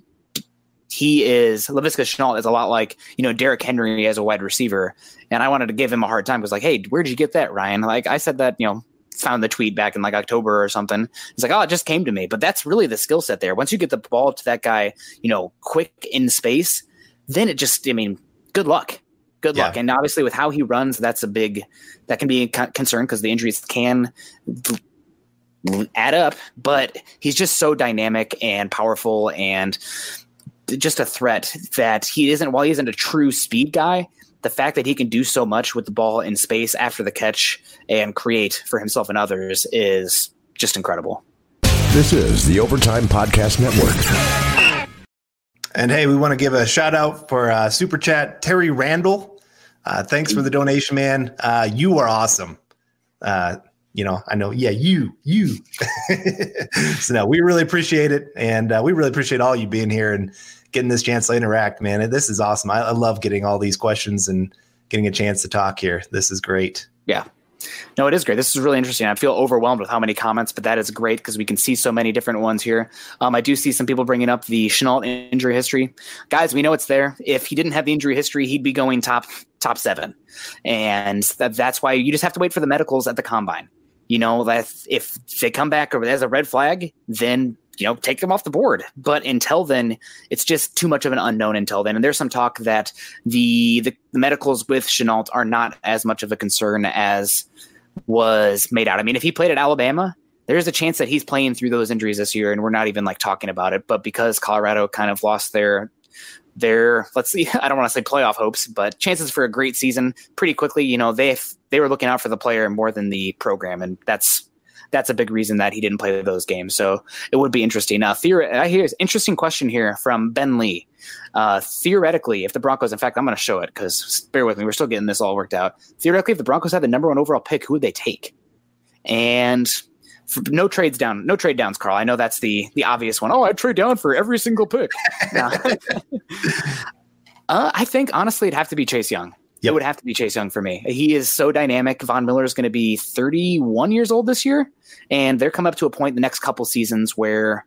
he is Laviska Shenault is a lot like you know Derrick Henry as a wide receiver, and I wanted to give him a hard time because like, hey, where did you get that, Ryan? Like I said that you know found the tweet back in like October or something. It's like, oh, it just came to me. But that's really the skill set there. Once you get the ball to that guy, you know, quick in space, then it just, I mean, good luck. Good luck. And obviously, with how he runs, that's a big, that can be a concern because the injuries can add up. But he's just so dynamic and powerful and just a threat that he isn't, while he isn't a true speed guy, the fact that he can do so much with the ball in space after the catch and create for himself and others is just incredible. This is the Overtime Podcast Network. And hey, we want to give a shout out for uh, Super Chat Terry Randall. Uh, thanks for the donation, man. Uh, you are awesome. Uh, you know, I know. Yeah, you, you. so no, we really appreciate it, and uh, we really appreciate all you being here and getting this chance to interact, man. This is awesome. I, I love getting all these questions and getting a chance to talk here. This is great. Yeah. No, it is great. This is really interesting. I feel overwhelmed with how many comments, but that is great because we can see so many different ones here. Um, I do see some people bringing up the Shenault injury history. Guys, we know it's there. If he didn't have the injury history, he'd be going top top seven, and that, that's why you just have to wait for the medicals at the combine. You know that if they come back or as a red flag, then you know take them off the board. But until then, it's just too much of an unknown. Until then, and there's some talk that the the, the medicals with Shenault are not as much of a concern as was made out. I mean, if he played at Alabama, there's a chance that he's playing through those injuries this year, and we're not even like talking about it. But because Colorado kind of lost their their let's see, I don't want to say playoff hopes, but chances for a great season pretty quickly. You know, they they were looking out for the player more than the program, and that's that's a big reason that he didn't play those games. So it would be interesting. Now, theor- I hear an interesting question here from Ben Lee. Uh, theoretically, if the Broncos, in fact, I'm going to show it because bear with me, we're still getting this all worked out. Theoretically, if the Broncos had the number one overall pick, who would they take? And no trades down, no trade downs, Carl. I know that's the the obvious one. Oh, I trade down for every single pick. uh, I think honestly, it'd have to be Chase Young. Yep. It would have to be Chase Young for me. He is so dynamic. Von Miller is going to be 31 years old this year, and they're coming up to a point in the next couple seasons where,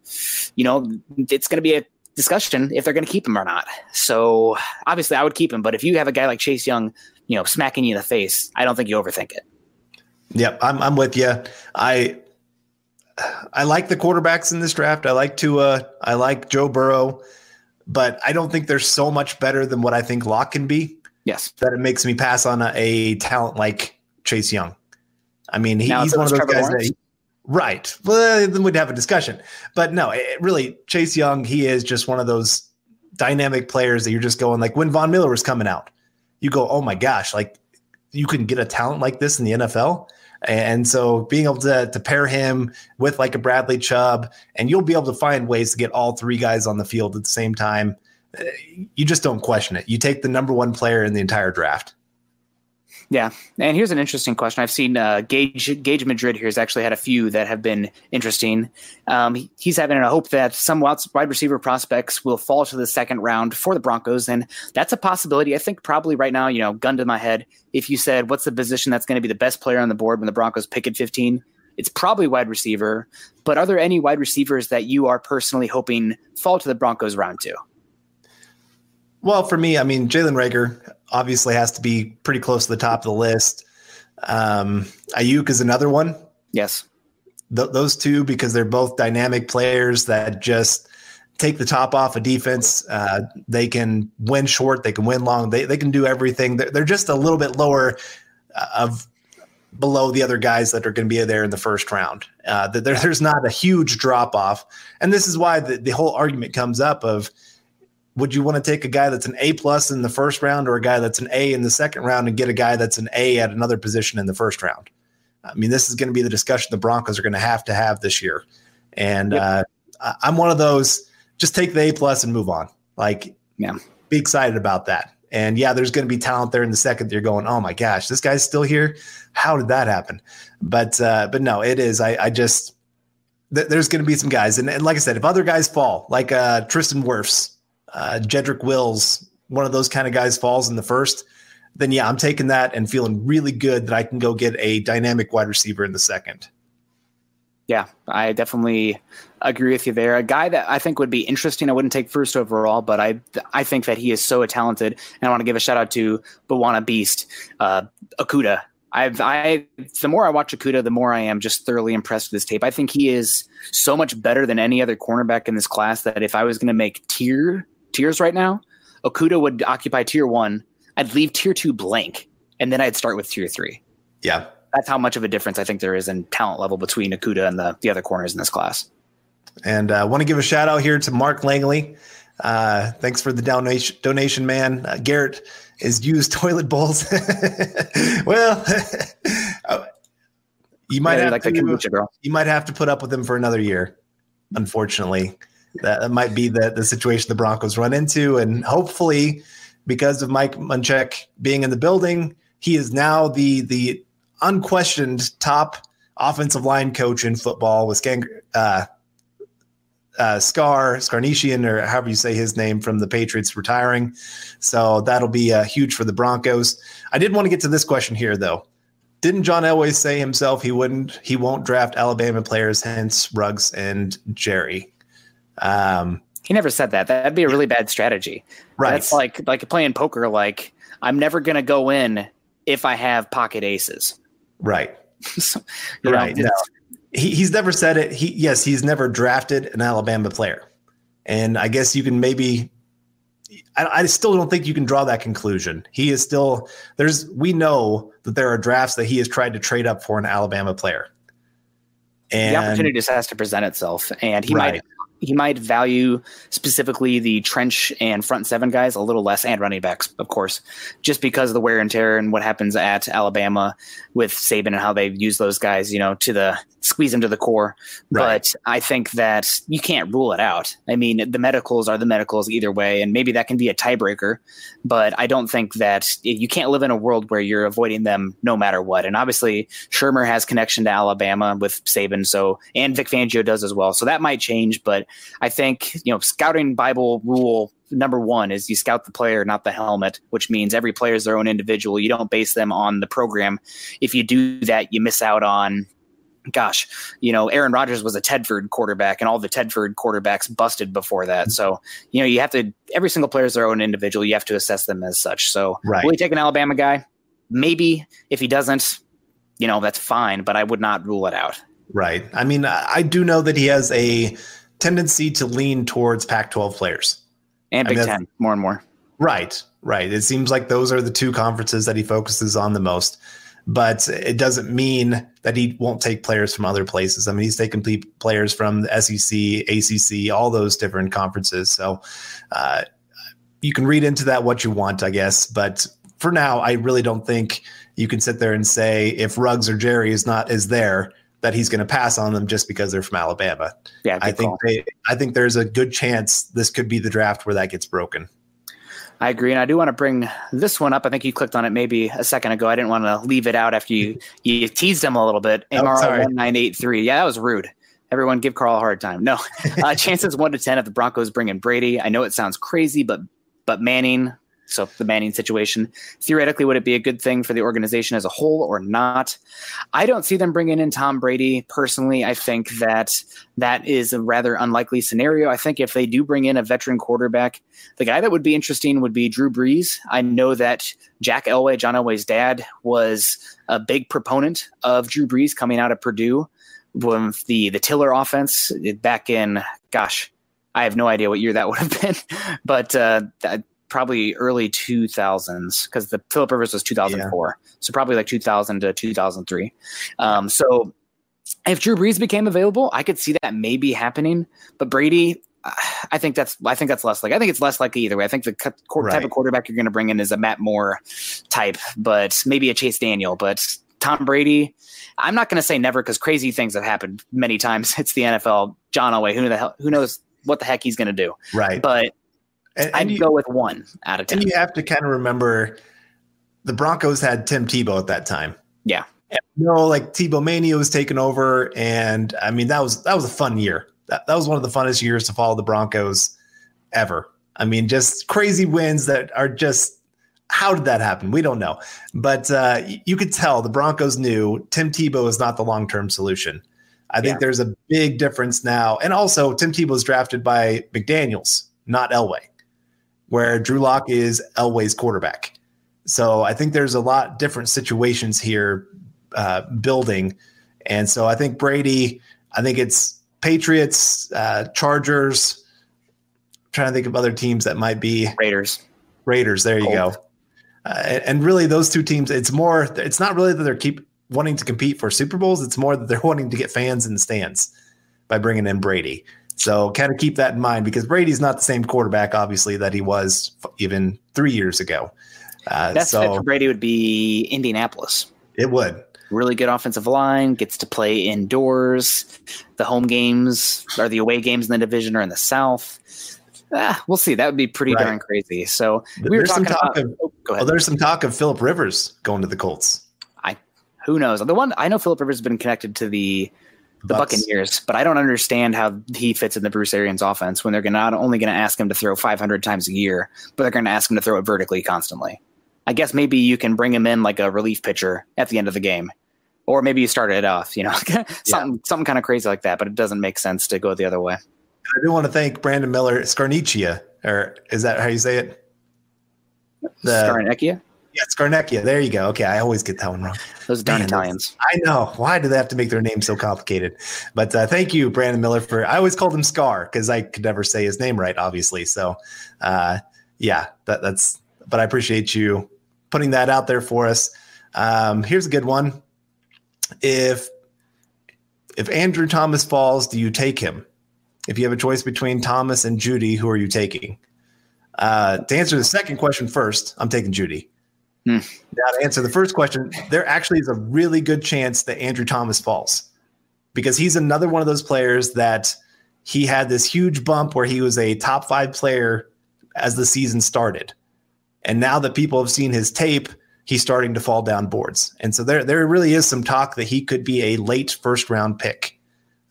you know, it's going to be a discussion if they're going to keep him or not. So obviously, I would keep him. But if you have a guy like Chase Young, you know, smacking you in the face, I don't think you overthink it. Yep, I'm I'm with you. I I like the quarterbacks in this draft. I like Tua. I like Joe Burrow, but I don't think they're so much better than what I think Lock can be. Yes. That it makes me pass on a, a talent like Chase Young. I mean, he, he's one of those Trevor guys that. He, right. Well, then we'd have a discussion. But no, it, really, Chase Young, he is just one of those dynamic players that you're just going like when Von Miller was coming out, you go, oh my gosh, like you can get a talent like this in the NFL. And so being able to, to pair him with like a Bradley Chubb, and you'll be able to find ways to get all three guys on the field at the same time eh, you just don't question it. You take the number one player in the entire draft. Yeah, and here's an interesting question. I've seen uh, Gage Gage Madrid here has actually had a few that have been interesting. Um, he's having a hope that some wide receiver prospects will fall to the second round for the Broncos, and that's a possibility. I think probably right now, you know, gun to my head, if you said what's the position that's going to be the best player on the board when the Broncos pick at 15, it's probably wide receiver. But are there any wide receivers that you are personally hoping fall to the Broncos round two? Well, for me, I mean, Jalen Reagor obviously has to be pretty close to the top of the list. Um, Aiyuk is another one. Yes. Th- those two, because they're both dynamic players that just take the top off a of defense. Uh, they can win short, they can win long, they, they can do everything. They're, they're just a little bit lower uh, of below the other guys that are going to be there in the first round. Uh, there, there's not a huge drop off. And this is why the, the whole argument comes up of – would you want to take a guy that's an A plus in the first round or a guy that's an A in the second round and get a guy that's an A at another position in the first round? I mean, this is going to be the discussion the Broncos are going to have to have this year. And yep. uh, I'm one of those, just take the A plus and move on. Like, yeah. be excited about that. And yeah, there's going to be talent there in the second. You're going, oh my gosh, this guy's still here. How did that happen? But uh, but no, it is. I, I just th- there's going to be some guys, and, and, like I said, if other guys fall, like uh, Tristan Wirfs, uh, Jedrick Wills, one of those kind of guys falls in the first, then yeah, I'm taking that and feeling really good that I can go get a dynamic wide receiver in the second. Yeah, I definitely agree with you there. A guy that I think would be interesting. I wouldn't take first overall, but I I think that he is so talented, and I want to give a shout out to Bwana Beast, uh, Okudah. I've I the more I watch Okudah, the more I am just thoroughly impressed with his tape. I think he is so much better than any other cornerback in this class that if I was going to make tier tiers right now, Okudah would occupy tier one. I'd leave tier two blank, and then I'd start with tier three. Yeah. That's how much of a difference I think there is in talent level between Okudah and the, the other corners in this class. And I uh, want to give a shout out here to Mark Langley. Uh, thanks for the donation, donation man. Uh, Garrett is used toilet bowls. well, you might yeah, have like to, you might have to put up with him for another year. Unfortunately, that might be the, the situation the Broncos run into. And hopefully, because of Mike Munchak being in the building, he is now the the unquestioned top offensive line coach in football with Skang, uh, uh, Scar Scarnecchian, or however you say his name, from the Patriots retiring. So that'll be uh, huge for the Broncos. I did want to get to this question here, though. Didn't John Elway say himself he wouldn't, he won't draft Alabama players, hence Ruggs and Jeudy? Um, he never said that. That'd be a really bad strategy. Right. That's like like playing poker. Like I'm never going to go in if I have pocket aces. Right. so, right. Know, no. He, he's never said it. He yes, he's never drafted an Alabama player, and I guess you can maybe. I, I still don't think you can draw that conclusion. He is still there's. We know that there are drafts that he has tried to trade up for an Alabama player. And the opportunity just has to present itself, and he Right. might he might value specifically the trench and front seven guys a little less, and running backs, of course, just because of the wear and tear and what happens at Alabama with Saban and how they use those guys, you know, to the squeeze them to the core. Right. But I think that you can't rule it out. I mean, the medicals are the medicals either way, and maybe that can be a tiebreaker. But I don't think that you can't live in a world where you're avoiding them no matter what. And obviously, Shurmur has connection to Alabama with Saban, so and Vic Fangio does as well. So that might change, but I think you know, scouting Bible rule number one is you scout the player, not the helmet, which means every player is their own individual. You don't base them on the program. If you do that, you miss out on gosh, you know, Aaron Rodgers was a Tedford quarterback, and all the Tedford quarterbacks busted before that. So, you know, you have to every single player is their own individual. You have to assess them as such. So, Right. will he take an Alabama guy? Maybe. If he doesn't, you know, that's fine. But I would not rule it out. Right. I mean, I do know that he has a tendency to lean towards Pac 12 players. And I mean, Big Ten more and more. Right, right. It seems like those are the two conferences that he focuses on the most. But it doesn't mean that he won't take players from other places. I mean, he's taken players from the SEC, ACC, all those different conferences. So uh, you can read into that what you want, I guess. But for now, I really don't think you can sit there and say if Ruggs or Jeudy is not is there that he's going to pass on them just because they're from Alabama. Yeah, I think call. they, I think there's a good chance this could be the draft where that gets broken. I agree, and I do want to bring this one up. I think you clicked on it maybe a second ago. I didn't want to leave it out after you you teased him a little bit. Oh, sorry. one nine eight three. Yeah, that was rude. Everyone give Carl a hard time. No, uh, chances one to ten if the Broncos bring in Brady. I know it sounds crazy, but but Manning. So the Manning situation, theoretically, would it be a good thing for the organization as a whole or not? I don't see them bringing in Tom Brady personally. I think that that is a rather unlikely scenario. I think if they do bring in a veteran quarterback, the guy that would be interesting would be Drew Brees. I know that Jack Elway, John Elway's dad, was a big proponent of Drew Brees coming out of Purdue with the the Tiller offense back in gosh, I have no idea what year that would have been, but uh, that, probably early 2000s because the Philip Rivers was 2004, so probably like 2000 to 2003. Um, so if Drew Brees became available, I could see that maybe happening. But Brady, I think that's I think that's less like I think it's less likely either way. I think the type Right. of quarterback you're going to bring in is a Matt Moore type, but maybe a Chase Daniel. But Tom Brady, I'm not going to say never because crazy things have happened many times. It's the NFL. John Elway, who the hell, who knows what the heck he's going to do? Right. But and, I'd you, go with one out of ten. and you have to kind of remember the Broncos had Tim Tebow at that time. Yeah. And, you know, like Tebow Mania was taken over, and I mean that was that was a fun year. That that was one of the funnest years to follow the Broncos ever. I mean, just crazy wins that are just how did that happen? We don't know, but uh, you could tell the Broncos knew Tim Tebow is not the long term solution. I think Yeah. there's a big difference now, and also Tim Tebow was drafted by McDaniels, not Elway, where Drew Lock is Elway's quarterback. So I think there's a lot different situations here uh, building, and so I think Brady. I think it's Patriots, uh, Chargers. trying to think of other teams that might be Raiders. Raiders. There you go. Uh, and, and really, those two teams. It's more. It's not really that they're keep wanting to compete for Super Bowls. It's more that they're wanting to get fans in the stands by bringing in Brady. So kind of keep that in mind because Brady's not the same quarterback, obviously, that he was f- even three years ago. Uh, Best fit for Brady would be Indianapolis. it would. Really good offensive line, gets to play indoors. The home games or the away games in the division are in the South. Ah, we'll see. That would be pretty Right. darn crazy. So we were there's some talking talk about. of oh, well, there's some talk of Philip Rivers going to the Colts. I Who knows? The one I know, Philip Rivers has been connected to the the Bucks. Buccaneers, but I don't understand how he fits in the Bruce Arians offense when they're gonna, not only going to ask him to throw 500 times a year, but they're going to ask him to throw it vertically constantly. I guess maybe you can bring him in like a relief pitcher at the end of the game, or maybe you started it off, you know, something something kind of crazy like that. But it doesn't make sense to go the other way. I do want to thank Brandon Miller Scarnecchia, or is that how you say it? The Scarnecchia, yeah, Scarnecchia. There you go. Okay, I always get that one wrong. those darn Italians. I know. Why do they have to make their name so complicated? But uh, thank you, Brandon Miller, for. I always called him Scar because I could never say his name right, obviously. So, uh, yeah, that, that's. But I appreciate you putting that out there for us. Um, here's a good one. If if Andrew Thomas falls, do you take him? If you have a choice between Thomas and Jeudy, who are you taking? Uh, to answer the second question first, I'm taking Jeudy. Hmm. Now, to answer the first question, there actually is a really good chance that Andrew Thomas falls because he's another one of those players that he had this huge bump where he was a top five player as the season started. And now that people have seen his tape, he's starting to fall down boards. And so there, there really is some talk that he could be a late first round pick.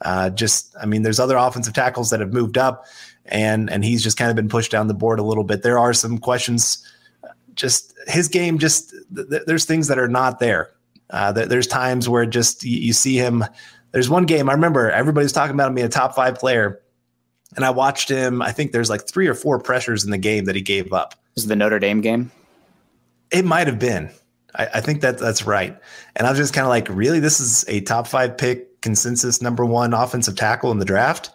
Uh, just, I mean, there's other offensive tackles that have moved up, and and he's just kind of been pushed down the board a little bit. There are some questions. Just his game, just th- there's things that are not there. Uh, th- there's times where just you, you see him. There's one game I remember everybody's talking about him being a top five player, and I watched him. I think there's like three or four pressures in the game that he gave up. Was the Notre Dame game? It might have been. I, I think that that's right. And I was just kind of like, really, this is a top five pick, consensus number one offensive tackle in the draft.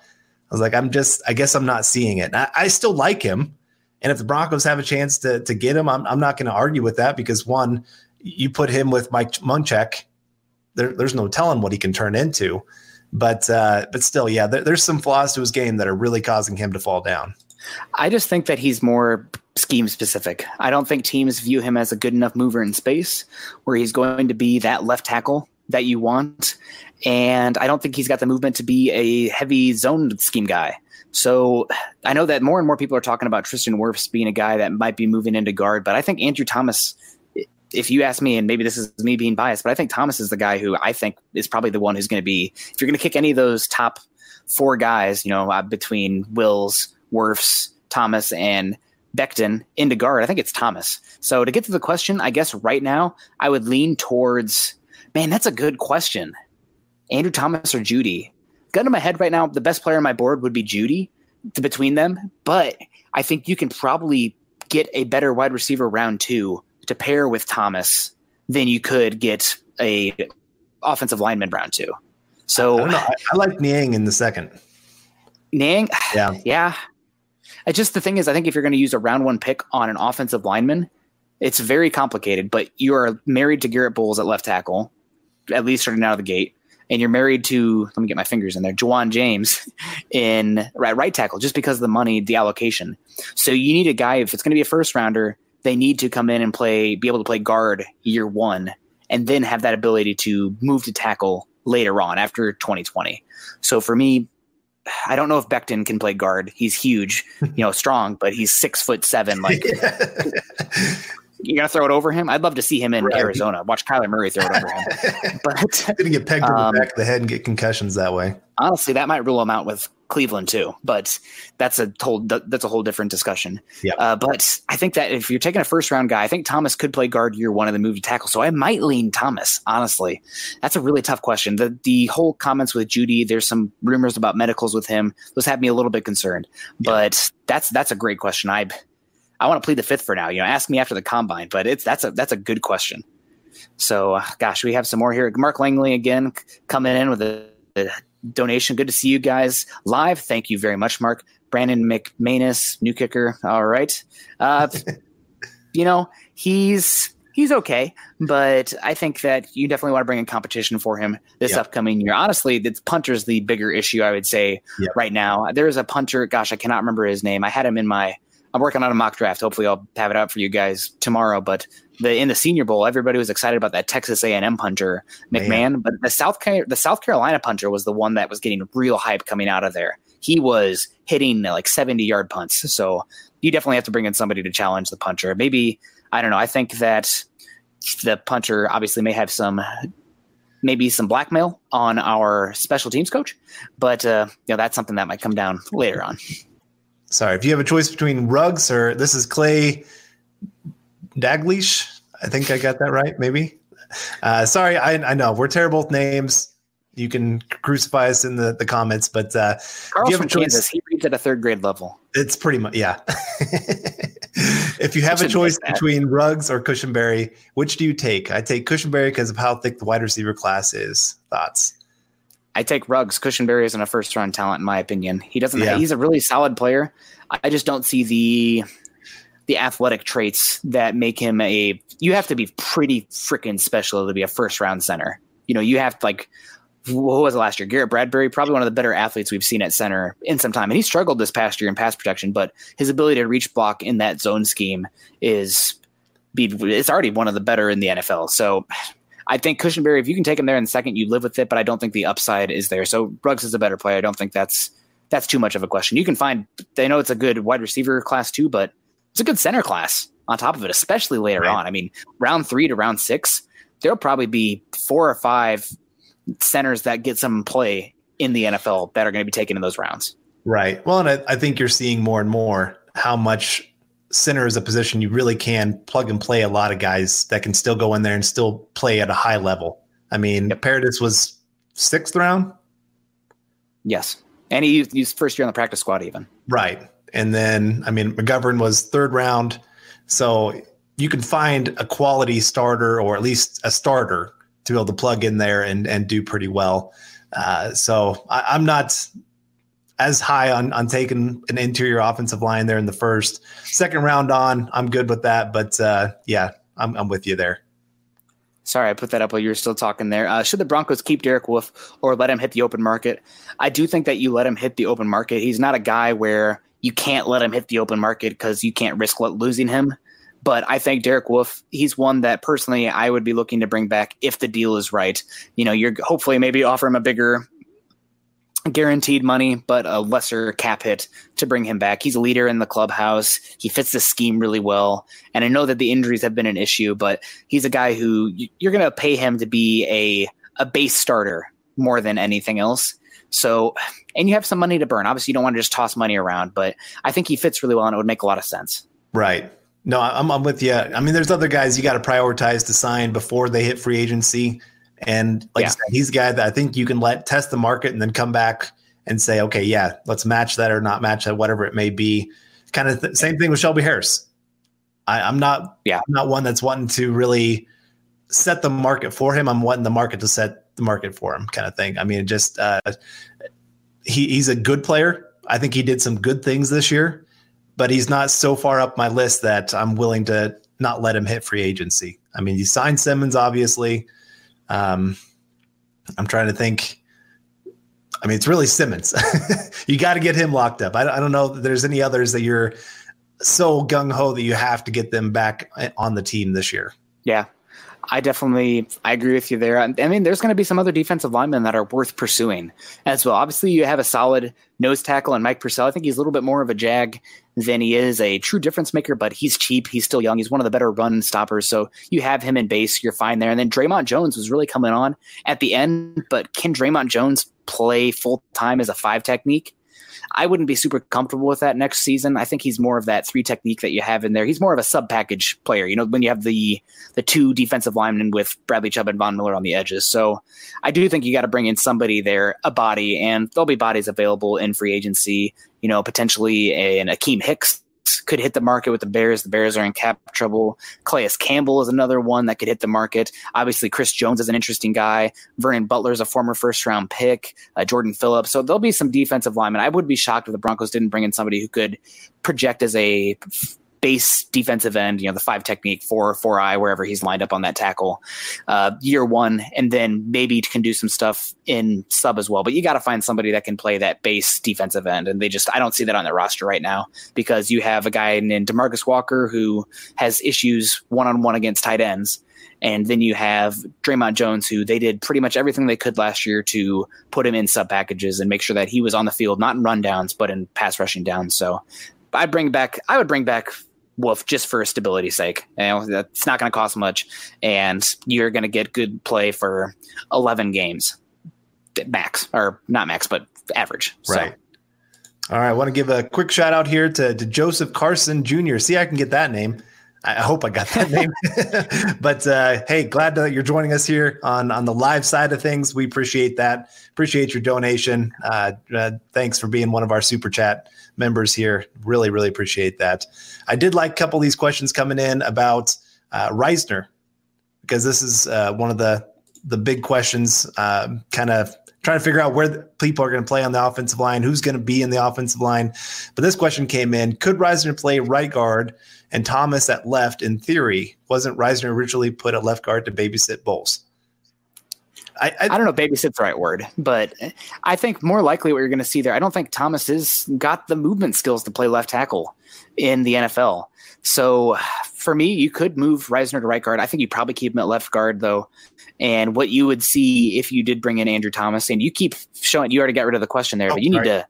I was like, I'm just, I guess I'm not seeing it. I, I, still like him. And if the Broncos have a chance to, to get him, I'm, I'm not going to argue with that because one, you put him with Mike Munchak, there, there's no telling what he can turn into. But uh, but still, yeah, there, there's some flaws to his game that are really causing him to fall down. I just think that he's more scheme specific. I don't think teams view him as a good enough mover in space where he's going to be that left tackle that you want. And I don't think he's got the movement to be a heavy zone scheme guy. So I know that more and more people are talking about Tristan Wirfs being a guy that might be moving into guard, but I think Andrew Thomas, if you ask me, and maybe this is me being biased, but I think Thomas is the guy who I think is probably the one who's going to be, if you're going to kick any of those top four guys, you know, uh, between Wills, Wirfs, Thomas, and Becton into guard. I think it's Thomas. So to get to the question, I guess right now I would lean towards. Man, that's a good question. Andrew Thomas or Jeudy? Gun to my head right now, the best player on my board would be Jeudy to, between them. But I think you can probably get a better wide receiver round two to pair with Thomas than you could get a offensive lineman round two. So I, I, I like Niang in the second. Niang, yeah, yeah. It's just the thing is, I think if you're going to use a round one pick on an offensive lineman, it's very complicated. But you are married to Garrett Bolles at left tackle, at least starting out of the gate, and you're married to let me get my fingers in there, Ja'Wuan James in right right tackle, just because of the money, the allocation. So you need a guy if it's going to be a first rounder, they need to come in and play, be able to play guard year one, and then have that ability to move to tackle later on after 2020. So for me, I don't know if Becton can play guard. He's huge, you know, strong, but he's six foot seven. Like, you gonna throw it over him? I'd love to see him in right. Arizona. Watch Kyler Murray throw it over him. But gonna get pegged um, in the back of the head and get concussions that way. Honestly, that might rule him out with Cleveland too, but that's a whole that's a whole different discussion. Yeah. Uh, but I think that if you're taking a first round guy, I think Thomas could play guard year one of the move to tackle. So I might lean Thomas. Honestly, that's a really tough question. The the whole comments with Jeudy. there's some rumors about medicals with him. Those have me a little bit concerned. Yeah. But that's that's a great question. I I want to plead the fifth for now. You know, ask me after the combine, but it's that's a that's a good question. So, uh, gosh, we have some more here. Mark Langley again coming in with a, a donation. Good to see you guys live. Thank you very much, Mark. Brandon McManus, new kicker. All right. Uh, you know, he's he's okay, but I think that you definitely want to bring in competition for him this yep. upcoming year. Honestly, the punter's the bigger issue, I would say, yep. right now. There is a punter, gosh, I cannot remember his name. I had him in my I'm working on a mock draft. Hopefully, I'll have it out for you guys tomorrow. But the in the Senior Bowl, everybody was excited about that Texas A&M punter McMahon, Man. but the South the South Carolina punter was the one that was getting real hype coming out of there. He was hitting like 70 yard punts. So you definitely have to bring in somebody to challenge the punter. Maybe I don't know. I think that the punter obviously may have some maybe some blackmail on our special teams coach, but uh, you know that's something that might come down later on. Sorry, if you have a choice between Ruggs or this is Clay Daglish. I think I got that right. Maybe. Uh, sorry, I, I know we're terrible with names. You can crucify us in the, the comments, but uh, Carl's you have from choice, Kansas. He reads at a third grade level. It's pretty much yeah. if you have a choice between Ruggs or Cushenberry, which do you take? I take Cushenberry because of how thick the wide receiver class is. Thoughts? I take Ruggs. Cushenberry isn't a first round talent, in my opinion. He doesn't. Yeah. He's a really solid player. I just don't see the the athletic traits that make him a. You have to be pretty freaking special to be a first round center. You know, you have to like what was it last year? Garrett Bradbury, probably one of the better athletes we've seen at center in some time. And he struggled this past year in pass protection, but his ability to reach block in that zone scheme is be it's already one of the better in the NFL. So I think Cushenberry, if you can take him there in the second, you live with it, but I don't think the upside is there. So Ruggs is a better player. I don't think that's that's too much of a question. You can find they know it's a good wide receiver class too, but it's a good center class on top of it, especially later right. on. I mean, round three to round six, there'll probably be four or five centers that get some play in the NFL that are going to be taken in those rounds. Right. Well, and I, I think you're seeing more and more how much center is a position you really can plug and play a lot of guys that can still go in there and still play at a high level. I mean, yep. Paradis was sixth round. Yes. And he used, used first year on the practice squad, even. Right. And then, I mean, McGovern was third round. So you can find a quality starter or at least a starter to be able to plug in there and, and do pretty well. Uh, so I, am not as high on, on taking an interior offensive line there in the first. Second round on, I'm good with that. But uh, yeah, I'm, I'm with you there. Sorry, I put that up while you were still talking there. Uh, should the Broncos keep Derek Wolfe or let him hit the open market? I do think that you let him hit the open market. He's not a guy where you can't let him hit the open market because you can't risk losing him. But I think Derek Wolfe, he's one that personally I would be looking to bring back if the deal is right. You know, you're hopefully maybe offer him a bigger guaranteed money, but a lesser cap hit to bring him back. He's a leader in the clubhouse. He fits the scheme really well. And I know that the injuries have been an issue, but he's a guy who you're going to pay him to be a, a base starter more than anything else. So, and you have some money to burn. Obviously, you don't want to just toss money around, but I think he fits really well and it would make a lot of sense. Right. No, I'm, I'm with you. I mean, there's other guys you got to prioritize to sign before they hit free agency. And like yeah. said, he's a guy that I think you can let test the market and then come back and say, okay, yeah, let's match that or not match that, whatever it may be. Kind of th- same thing with Shelby Harris. I, am not, yeah, I'm not one that's wanting to really set the market for him. I'm wanting the market to set the market for him, kind of thing. I mean, just uh, he, he's a good player. I think he did some good things this year but he's not so far up my list that I'm willing to not let him hit free agency. I mean, you signed Simmons, obviously. Um, I'm trying to think. I mean, it's really Simmons. you got to get him locked up. I, I don't know there's any others that you're so gung ho that you have to get them back on the team this year. Yeah, I definitely I agree with you there. I mean, there's going to be some other defensive linemen that are worth pursuing as well. Obviously, you have a solid nose tackle and Mike Purcell. I think he's a little bit more of a jag than he is a true difference maker, but he's cheap. He's still young. He's one of the better run stoppers. So you have him in base. You're fine there. And then Dre'Mont Jones was really coming on at the end, but can Dre'Mont Jones play full time as a five technique? I wouldn't be super comfortable with that next season. I think he's more of that three technique that you have in there. He's more of a sub package player. You know, when you have the the two defensive linemen with Bradley Chubb and Von Miller on the edges. So I do think you got to bring in somebody there, a body, and there'll be bodies available in free agency. You know, potentially an Akiem Hicks could hit the market with the Bears. The Bears are in cap trouble. Calais Campbell is another one that could hit the market. Obviously, Chris Jones is an interesting guy. Vernon Butler is a former first round pick. Uh, Jordan Phillips. So there'll be some defensive linemen. I would be shocked if the Broncos didn't bring in somebody who could project as a base defensive end, you know, the five technique, four, four eye, wherever he's lined up on that tackle, uh, year one, and then maybe can do some stuff in sub as well. But you got to find somebody that can play that base defensive end. And they just, I don't see that on their roster right now because you have a guy named Demarcus Walker who has issues one on one against tight ends. And then you have Dre'Mont Jones, who they did pretty much everything they could last year to put him in sub packages and make sure that he was on the field, not in rundowns, but in pass rushing downs. So I'd bring back, I would bring back Wolfe just for stability's sake. You know, that's not going to cost much, and you're going to get good play for 11 games max, or not max, but average. Right. So. All right. I want to give a quick shout out here to, to Joseph Carson Jr. See, I can get that name. I hope I got that name. but uh, hey, glad that you're joining us here on on the live side of things. We appreciate that. Appreciate your donation. Uh, uh, thanks for being one of our super chat members here. Really, really appreciate that. I did like a couple of these questions coming in about uh, Risner because this is uh, one of the the big questions. Uh, kind of trying to figure out where people are going to play on the offensive line, who's going to be in the offensive line. But this question came in: Could Risner play right guard and Thomas at left? In theory, wasn't Risner originally put at left guard to babysit Bolles? I, I, I, don't know, babysit's the right word, but I think more likely what you're going to see there. I don't think Thomas has got the movement skills to play left tackle in the NFL. So for me, you could move Risner to right guard. I think you probably keep him at left guard though. And what you would see if you did bring in Andrew Thomas, and you keep showing, you already got rid of the question there, oh, but you need to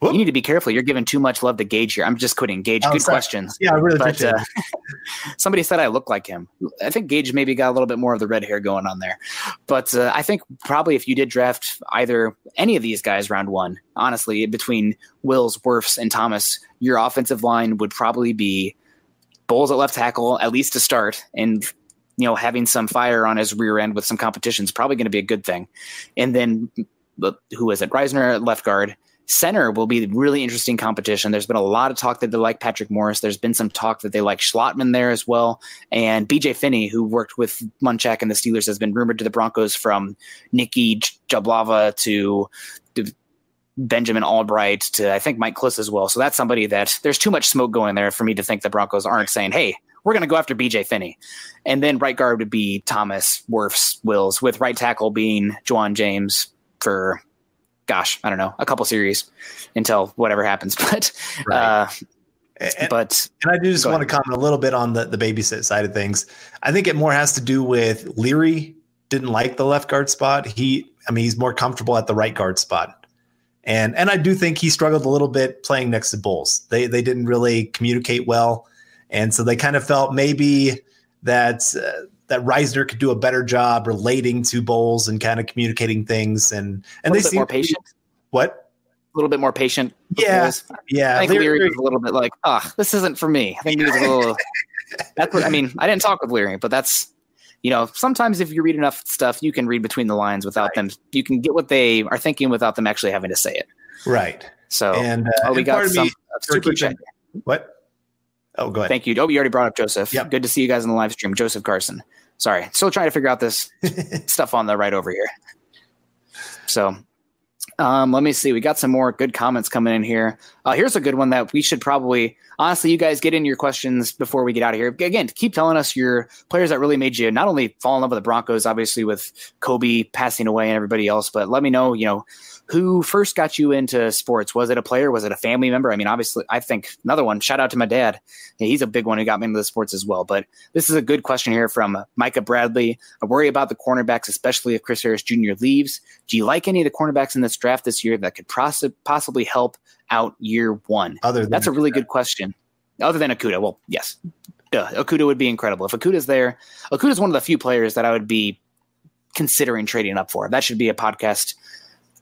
Whoop. You need to be careful. You're giving too much love to Gage here. I'm just quitting. Gage, oh, good sorry. questions. Yeah, I really but, uh, somebody said I look like him. I think Gage maybe got a little bit more of the red hair going on there. But uh, I think probably if you did draft either any of these guys round one, honestly, between Wills, Wirfs, and Thomas, your offensive line would probably be Bolles at left tackle, at least to start, and you know having some fire on his rear end with some competition is probably going to be a good thing. And then who is it? Risner at left guard Center will be really interesting competition. There's been a lot of talk that they like Patrick Morris. There's been some talk that they like Schlottmann there as well. And BJ Finney, who worked with Munchak and the Steelers, has been rumored to the Broncos from Nicki Jhabvala to Benjamin Albright to I think Mike Klis as well. So that's somebody that there's too much smoke going there for me to think the Broncos aren't saying, hey, we're going to go after BJ Finney. And then right guard would be Thomas, Wirfs, Wills, with right tackle being Ja'Wuan James for gosh, I don't know, a couple series until whatever happens. But, right. uh, and, but and I do just want ahead. to comment a little bit on the the babysit side of things. I think it more has to do with Leary didn't like the left guard spot. He, I mean, he's more comfortable at the right guard spot. And and I do think he struggled a little bit playing next to Bolles. They they didn't really communicate well, and so they kind of felt maybe that uh, that Risner could do a better job relating to Bolles and kind of communicating things and and they seem more patient. What? A little bit more patient. Yeah, yeah. I think Leary, Leary was a little bit like, ah, oh, this isn't for me. I think he was a little. that's what I mean. I didn't talk with Leary, but that's you know sometimes if you read enough stuff, you can read between the lines without right. them. You can get what they are thinking without them actually having to say it. Right. So and uh, oh, we got some super chat. What? Oh, go ahead. Thank you. Oh, you already brought up Joseph. Yep. Good to see you guys in the live stream. Joseph Carson. Sorry, still trying to figure out this stuff on the right over here. So, um, let me see. We got some more good comments coming in here. Uh, here's a good one that we should probably, honestly, you guys get in your questions before we get out of here. Again, keep telling us your players that really made you not only fall in love with the Broncos, obviously with Kobe passing away and everybody else, but let me know, you know, who first got you into sports? Was it a player? Was it a family member? I mean, obviously, I think another one. Shout out to my dad. He's a big one who got me into the sports as well. But this is a good question here from Micah Bradley. I worry about the cornerbacks, especially if Chris Harris Jr. leaves. Do you like any of the cornerbacks in this draft this year that could poss- possibly help out year one? Other that's a really good question. Other than Okudah, well, yes, Duh, would be incredible if Okudah's there. Okudah's one of the few players that I would be considering trading up for. That should be a podcast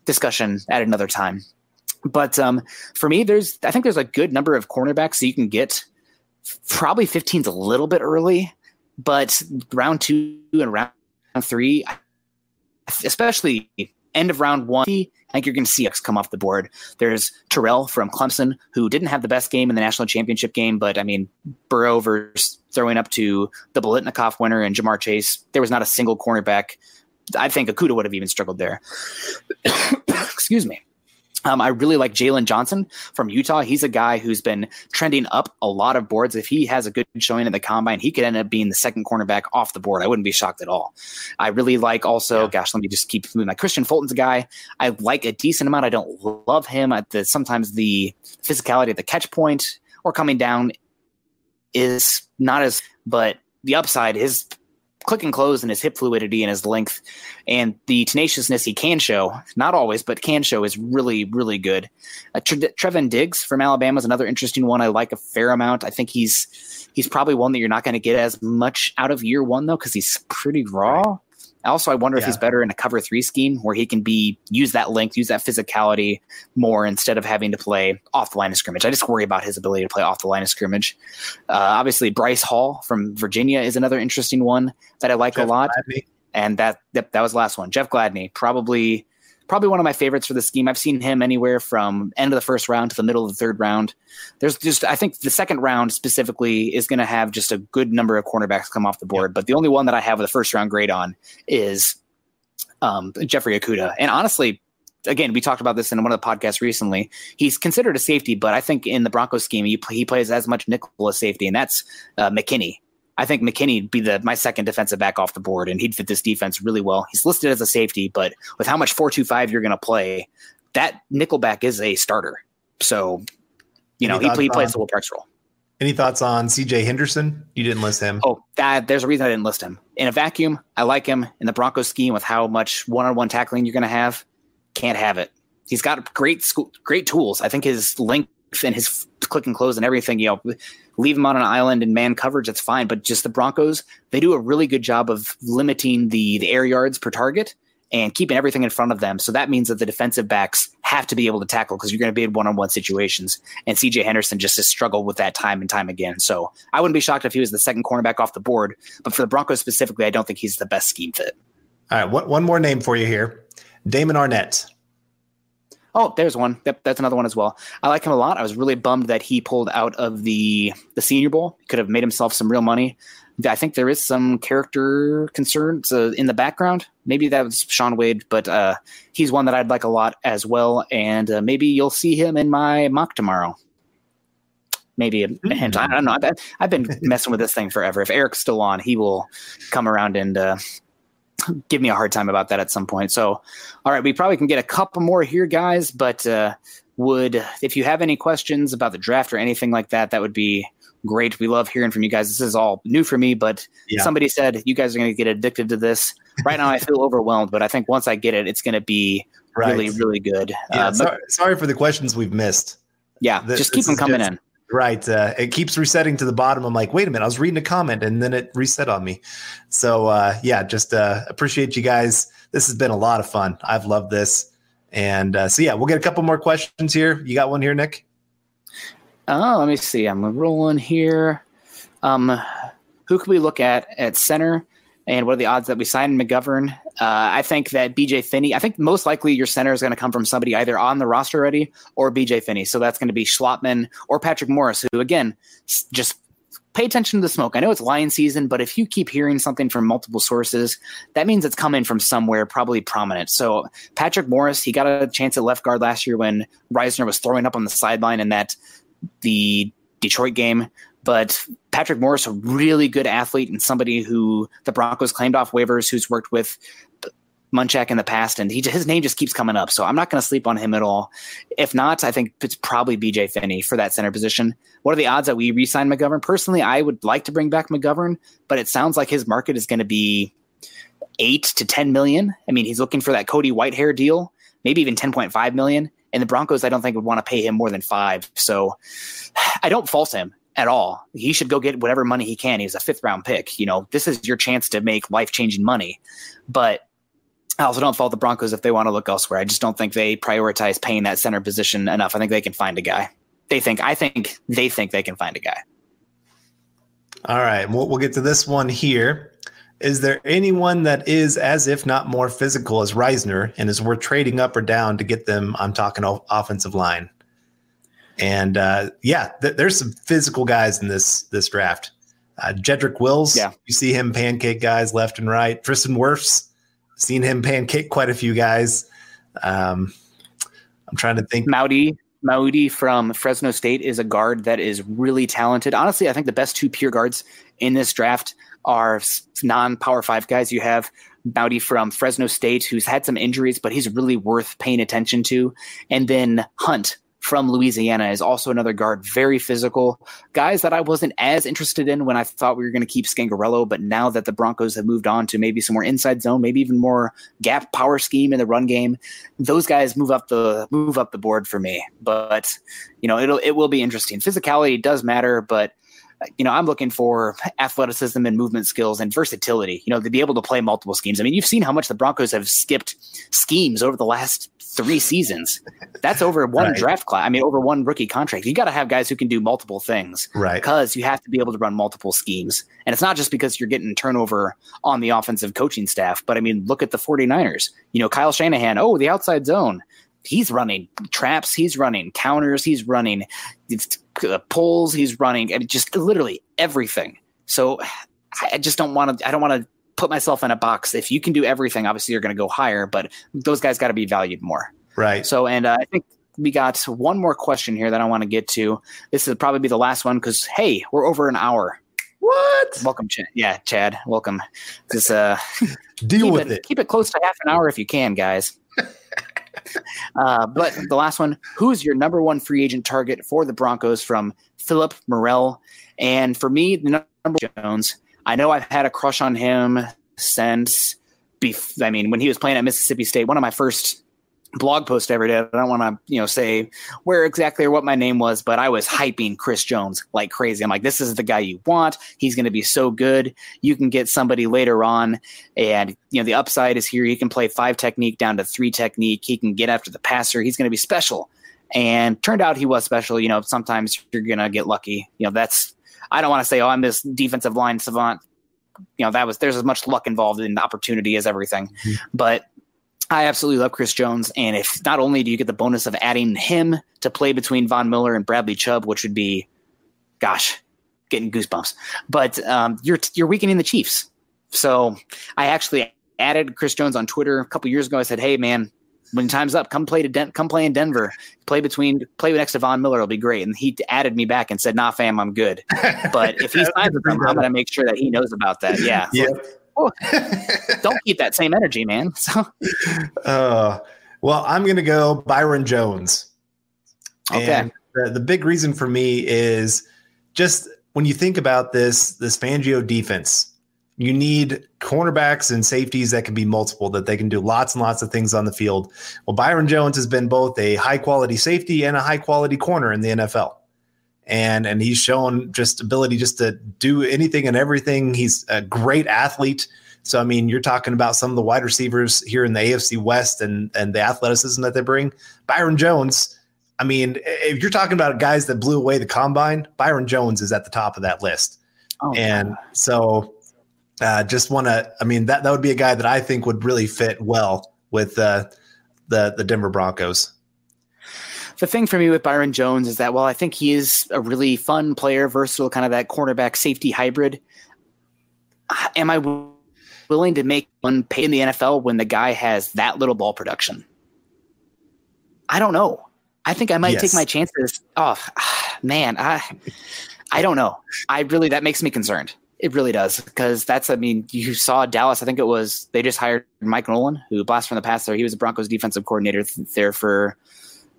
discussion at another time. But um, for me, there's I think there's a good number of cornerbacks that you can get. Probably 15's a little bit early, but round two and round three, especially end of round one, I think you're going to see X come off the board. There's Terrell from Clemson, who didn't have the best game in the national championship game, but I mean, Burrow versus throwing up to the Biletnikoff winner and Ja'Marr Chase, there was not a single cornerback I think Okudah would have even struggled there. Excuse me. Um, I really like Jaylon Johnson from Utah. He's a guy who's been trending up a lot of boards. If he has a good showing in the combine, he could end up being the second cornerback off the board. I wouldn't be shocked at all. I really like also, yeah. gosh, let me just keep moving. My Kristian Fulton's a guy I like a decent amount. I don't love him. At the, sometimes the physicality at the catch point or coming down is not as, but the upside, his click and close and his hip fluidity and his length and the tenaciousness he can show, not always, but can show is really, really good. Uh, Tre- Trevon Diggs from Alabama is another interesting one. I like a fair amount. I think he's he's probably one that you're not going to get as much out of year one though because he's pretty raw. Also, I wonder yeah. if he's better in a cover three scheme where he can be use that length, use that physicality more instead of having to play off the line of scrimmage. I just worry about his ability to play off the line of scrimmage. Uh, obviously, Bryce Hall from Virginia is another interesting one that I like Jeff a lot. Gladney. And that, that that was the last one. Jeff Gladney, probably probably one of my favorites for the scheme. I've seen him anywhere from end of the first round to the middle of the third round. There's just I think the second round specifically is going to have just a good number of cornerbacks come off the board. But the only one that I have a first round grade on is um, Jeffrey Okudah. And honestly, again, we talked about this in one of the podcasts recently. He's considered a safety, but I think in the Broncos scheme, he, he plays as much nickel as safety, and that's uh, McKinney I think McKinney'd be the my second defensive back off the board, and he'd fit this defense really well. He's listed as a safety, but with how much four two five you're going to play, that nickelback is a starter. So, you know, he, he plays the Will role. Any thoughts on CJ Henderson? You didn't list him. Oh, that, there's a reason I didn't list him. In a vacuum, I like him. In the Broncos scheme with how much one-on-one tackling you're going to have, can't have it. He's got great school, great tools. I think his length and his click and close and everything, you know, leave him on an island and man coverage, that's fine. But just the Broncos, they do a really good job of limiting the the air yards per target and keeping everything in front of them. So that means that the defensive backs have to be able to tackle because you're going to be in one on one situations. And CJ Henderson just has struggled with that time and time again. So I wouldn't be shocked if he was the second cornerback off the board. But for the Broncos specifically, I don't think he's the best scheme fit. All right. One, one more name for you here Damon Arnette. Oh, there's one. Yep, that's another one as well. I like him a lot. I was really bummed that he pulled out of the the Senior Bowl. He could have made himself some real money. I think there is some character concerns uh, in the background. Maybe that was Sean Wade, but uh, he's one that I'd like a lot as well. And uh, maybe you'll see him in my mock tomorrow. Maybe a mm-hmm. hint. I don't know. I've, I've, been messing with this thing forever. If Eric's still on, he will come around and uh, give me a hard time about that at some point. So, all right, we probably can get a couple more here, guys. But uh, would if you have any questions about the draft or anything like that, that would be great. We love hearing from you guys. This is all new for me, but yeah. somebody said you guys are going to get addicted to this. Right now, I feel overwhelmed, but I think once I get it, it's going to be right. really, really good. Yeah, uh, sorry, sorry, for the questions we've missed. Yeah, just keep them coming just, in. Right. Uh, it keeps resetting to the bottom. I'm like, wait a minute, I was reading a comment and then it reset on me. So, uh, yeah, just uh, appreciate you guys. This has been a lot of fun. I've loved this. And uh, so, yeah, we'll get a couple more questions here. You got one here, Nick? Oh, let me see. I'm rolling here. Um, who could we look at at center? And what are the odds that we sign McGovern? Uh, I think that BJ Finney, I think most likely your center is going to come from somebody either on the roster already or BJ Finney. So that's going to be Schlottmann or Patrick Morris, who again, just pay attention to the smoke. I know it's lion season, but if you keep hearing something from multiple sources, that means it's coming from somewhere probably prominent. So Patrick Morris, he got a chance at left guard last year when Risner was throwing up on the sideline in that the Detroit game. But Patrick Morris, a really good athlete and somebody who the Broncos claimed off waivers, who's worked with Munchak in the past, and he, his name just keeps coming up. So I'm not going to sleep on him at all. If not, I think it's probably BJ Finney for that center position. What are the odds that we re-sign McGovern? Personally, I would like to bring back McGovern, but it sounds like his market is going to be eight to ten million. I mean, he's looking for that Cody Whitehair deal, maybe even ten point five million. And the Broncos, I don't think would want to pay him more than five. So I don't fault him at all. He should go get whatever money he can. He's a fifth round pick. You know, this is your chance to make life changing money. But I also don't fault the Broncos if they want to look elsewhere. I just don't think they prioritize paying that center position enough. I think they can find a guy. They think, I think they think they can find a guy. All right. We'll, we'll get to this one here. Is there anyone that is as if not more physical as Risner and is worth trading up or down to get them? I'm talking offensive line. And uh, yeah, th- there's some physical guys in this this draft. Uh, Jedrick Wills, yeah. you see him pancake guys left and right. Tristan Wirfs, seen him pancake quite a few guys. Um, I'm trying to think. Muti, Muti from Fresno State is a guard that is really talented. Honestly, I think the best two pure guards in this draft are non Power Five guys. You have Muti from Fresno State, who's had some injuries, but he's really worth paying attention to. And then Hunt from Louisiana is also another guard, very physical. Guys that I wasn't as interested in when I thought we were going to keep Scangarello, but now that the Broncos have moved on to maybe some more inside zone, maybe even more gap power scheme in the run game, those guys move up the move up the board for me. But you know, it'll it will be interesting. Physicality does matter, but you know, I'm looking for athleticism and movement skills and versatility, you know, to be able to play multiple schemes. I mean, you've seen how much the Broncos have skipped schemes over the last three seasons. That's over one right. draft class. I mean, over one rookie contract. You got to have guys who can do multiple things. Right. Because you have to be able to run multiple schemes. And it's not just because you're getting turnover on the offensive coaching staff, but I mean, look at the 49ers. You know, Kyle Shanahan, oh, the outside zone he's running traps, he's running counters, he's running uh, pulls, he's running and just literally everything. So I just don't want to. I don't want to put myself in a box. If you can do everything, obviously you're going to go higher, but those guys got to be valued more. Right. So, and uh, I think we got one more question here that I want to get to. This will probably be the last one because hey, we're over an hour. What? Welcome, Chad. Yeah, Chad. Welcome. Just uh, deal with it, it. Keep it close to half an hour if you can, guys. uh, but the last one, who's your number one free agent target for the Broncos from Philip Morel? And for me, the number Jones. I know I've had a crush on him since. Bef- I mean, when he was playing at Mississippi State, one of my first blog post every day. I don't want to, you know, say where exactly or what my name was, but I was hyping Chris Jones like crazy. I'm like, this is the guy you want. He's going to be so good. You can get somebody later on, and you know the upside is here. He can play five technique down to three technique. He can get after the passer. He's going to be special. And turned out he was special. You know, sometimes you're going to get lucky. You know, that's I don't want to say, oh, I'm this defensive line savant. You know, that was there's as much luck involved in the opportunity as everything, mm-hmm. but I absolutely love Chris Jones. And if not only do you get the bonus of adding him to play between Von Miller and Bradley Chubb, which would be, gosh, getting goosebumps, but um, you're you're weakening the Chiefs. So I actually added Chris Jones on Twitter a couple years ago. I said, "Hey, man, when time's up, come play to Den- come play in Denver, play between play next to Von Miller It'll be great." And he added me back and said, "Nah, fam, I'm good." But if he's signs with them, I'm going to make sure that he knows about that. Yeah. Yeah. don't keep that same energy, man. So, uh, well, I'm going to go Byron Jones. Okay. And the, the big reason for me is just when you think about this, this Fangio defense, you need cornerbacks and safeties that can be multiple, that they can do lots and lots of things on the field. Well, Byron Jones has been both a high quality safety and a high quality corner in the NFL. And and he's shown just ability just to do anything and everything. He's a great athlete. So I mean, you're talking about some of the wide receivers here in the AFC West and and the athleticism that they bring. Byron Jones. I mean, if you're talking about guys that blew away the combine, Byron Jones is at the top of that list. Oh, and God. so uh, just want to, I mean, that, that would be a guy that I think would really fit well with uh, the, the Denver Broncos. The thing for me with Byron Jones is that, while I think he is a really fun player, versatile, kind of that cornerback safety hybrid. Am I willing to make one pay in the NFL when the guy has that little ball production? I don't know. I think I might yes. take my chances. Oh man, I I don't know. I really that makes me concerned. It really does because that's. I mean, you saw Dallas. I think it was they just hired Mike Nolan, who blast from the past. There, he was a Broncos defensive coordinator there for,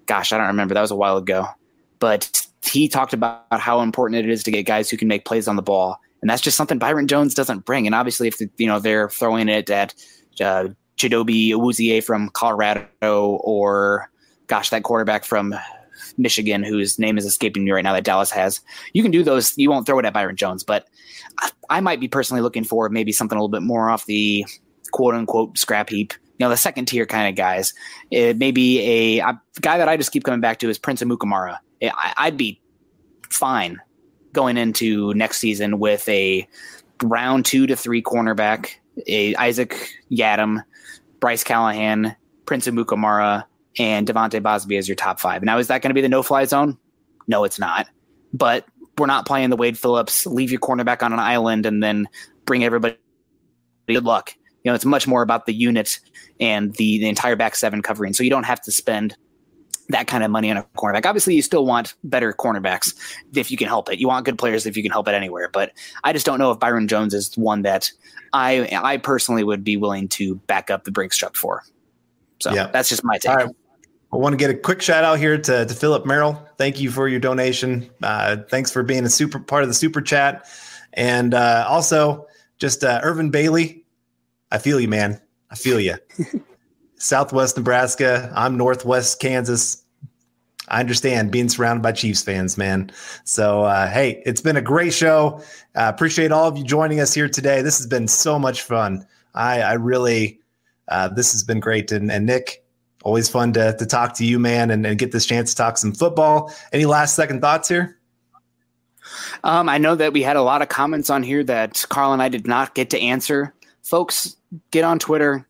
gosh, I don't remember. That was a while ago, but he talked about how important it is to get guys who can make plays on the ball and that's just something Byron Jones doesn't bring. And obviously, if you know they're throwing it at uh, Chidobe Awuzie from Colorado, or gosh, that quarterback from Michigan whose name is escaping me right now that Dallas has, you can do those. You won't throw it at Byron Jones, but I, I might be personally looking for maybe something a little bit more off the quote unquote scrap heap. You know, the second tier kind of guys. It may be a, a guy that I just keep coming back to is Prince Amukamara. I, I'd be fine going into next season with a round two to three cornerback, a Isaac Yiadom, Bryce Callahan, Prince Amukamara, and De'Vante Bausby as your top five. Now, is that going to be the no-fly zone? No, it's not. But we're not playing the Wade Phillips, leave your cornerback on an island and then bring everybody good luck. You know, it's much more about the unit and the, the entire back seven covering. So you don't have to spend that kind of money on a cornerback. Obviously, you still want better cornerbacks if you can help it. You want good players if you can help it anywhere. But I just don't know if Byron Jones is one that I I personally would be willing to back up the Brinks truck for. So yeah. that's just my take. Right. I want to get a quick shout out here to, to Philip Merrill. Thank you for your donation. Uh, thanks for being a super part of the super chat. And uh, also, just uh, Irvin Bailey. I feel you, man. I feel you. Southwest Nebraska. I'm Northwest Kansas. I understand being surrounded by Chiefs fans, man. So, uh, hey, it's been a great show. Uh, appreciate all of you joining us here today. This has been so much fun. I, I really, uh, this has been great. And, and Nick, always fun to, to talk to you, man, and, and get this chance to talk some football. Any last second thoughts here? Um, I know that we had a lot of comments on here that Carl and I did not get to answer. Folks, get on Twitter,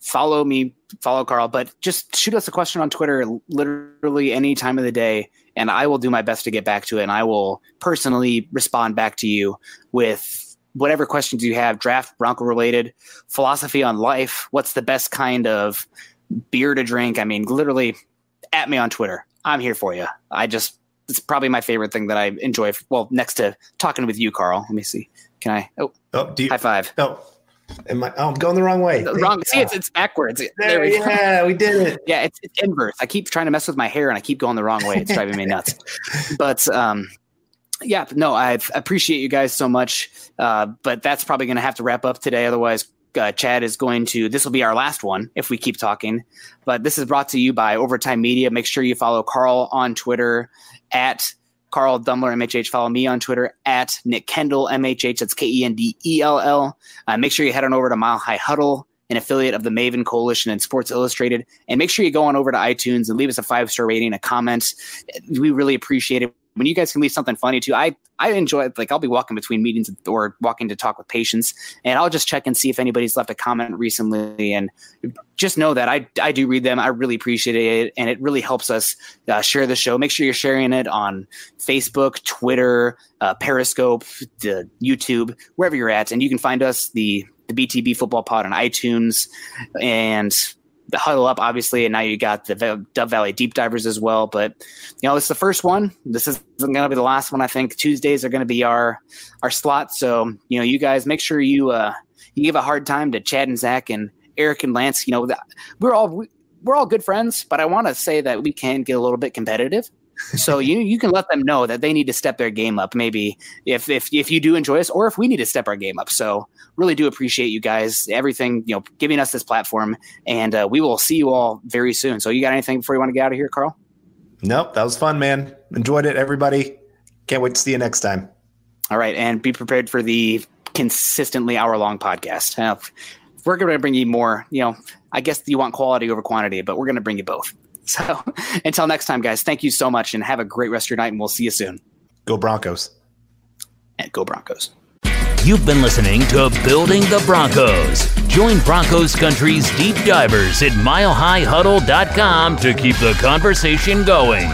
follow me, follow Carl, but just shoot us a question on Twitter literally any time of the day, and I will do my best to get back to it. And I will personally respond back to you with whatever questions you have, draft Bronco related, philosophy on life, what's the best kind of beer to drink. I mean, literally at me on Twitter. I'm here for you. I just it's probably my favorite thing that I enjoy. Well, next to talking with you, Carl. Let me see. Can I? Oh, Oh, do you, high five. oh, am I, oh, I'm going the wrong way. The Wrong. See, it's, it's backwards. There, we go. yeah, we did it. Yeah, it's, it's inverse. I keep trying to mess with my hair and I keep going the wrong way. It's driving me nuts. But um, yeah, no, I appreciate you guys so much. Uh, but that's probably going to have to wrap up today. Otherwise, uh, Chad is going to. This will be our last one if we keep talking. But this is brought to you by Overtime Media. Make sure you follow Carl on Twitter at Carl Dumler MHH. Follow me on Twitter at Nick Kendell MHH. That's K E N D E L L. Uh, make sure you head on over to Mile High Huddle, an affiliate of the Maven Coalition and Sports Illustrated, and make sure you go on over to iTunes and leave us a five star rating, a comment. We really appreciate it. When you guys can leave something funny too, I I enjoy it. Like I'll be walking between meetings or walking to talk with patients, and I'll just check and see if anybody's left a comment recently. And just know that I I do read them. I really appreciate it, and it really helps us uh, share the show. Make sure you're sharing it on Facebook, Twitter, uh, Periscope, YouTube, wherever you're at, and you can find us the the BTB Football Pod on iTunes and the Huddle Up, obviously, and now you got the Dove Valley Deep Divers as well. But you know, it's the first one. This isn't going to be the last one. I think Tuesdays are going to be our our slot. So you know, you guys make sure you uh, you give a hard time to Chad and Zach and Eric and Lance. You know, we're all we're all good friends, but I want to say that we can get a little bit competitive. So you you can let them know that they need to step their game up. Maybe if if if you do enjoy us, or if we need to step our game up. So really do appreciate you guys, everything you know, giving us this platform, and uh, we will see you all very soon. So you got anything before you want to get out of here, Carl? Nope, that was fun, man. Enjoyed it, everybody. Can't wait to see you next time. All right, and be prepared for the consistently hour long podcast. Uh, we're going to bring you more. You know, I guess you want quality over quantity, but we're going to bring you both. So until next time, guys, thank you so much and have a great rest of your night, and we'll see you soon. Go Broncos. And go Broncos. You've been listening to Building the Broncos. Join Broncos Country's deep divers at milehighhuddle.com to keep the conversation going.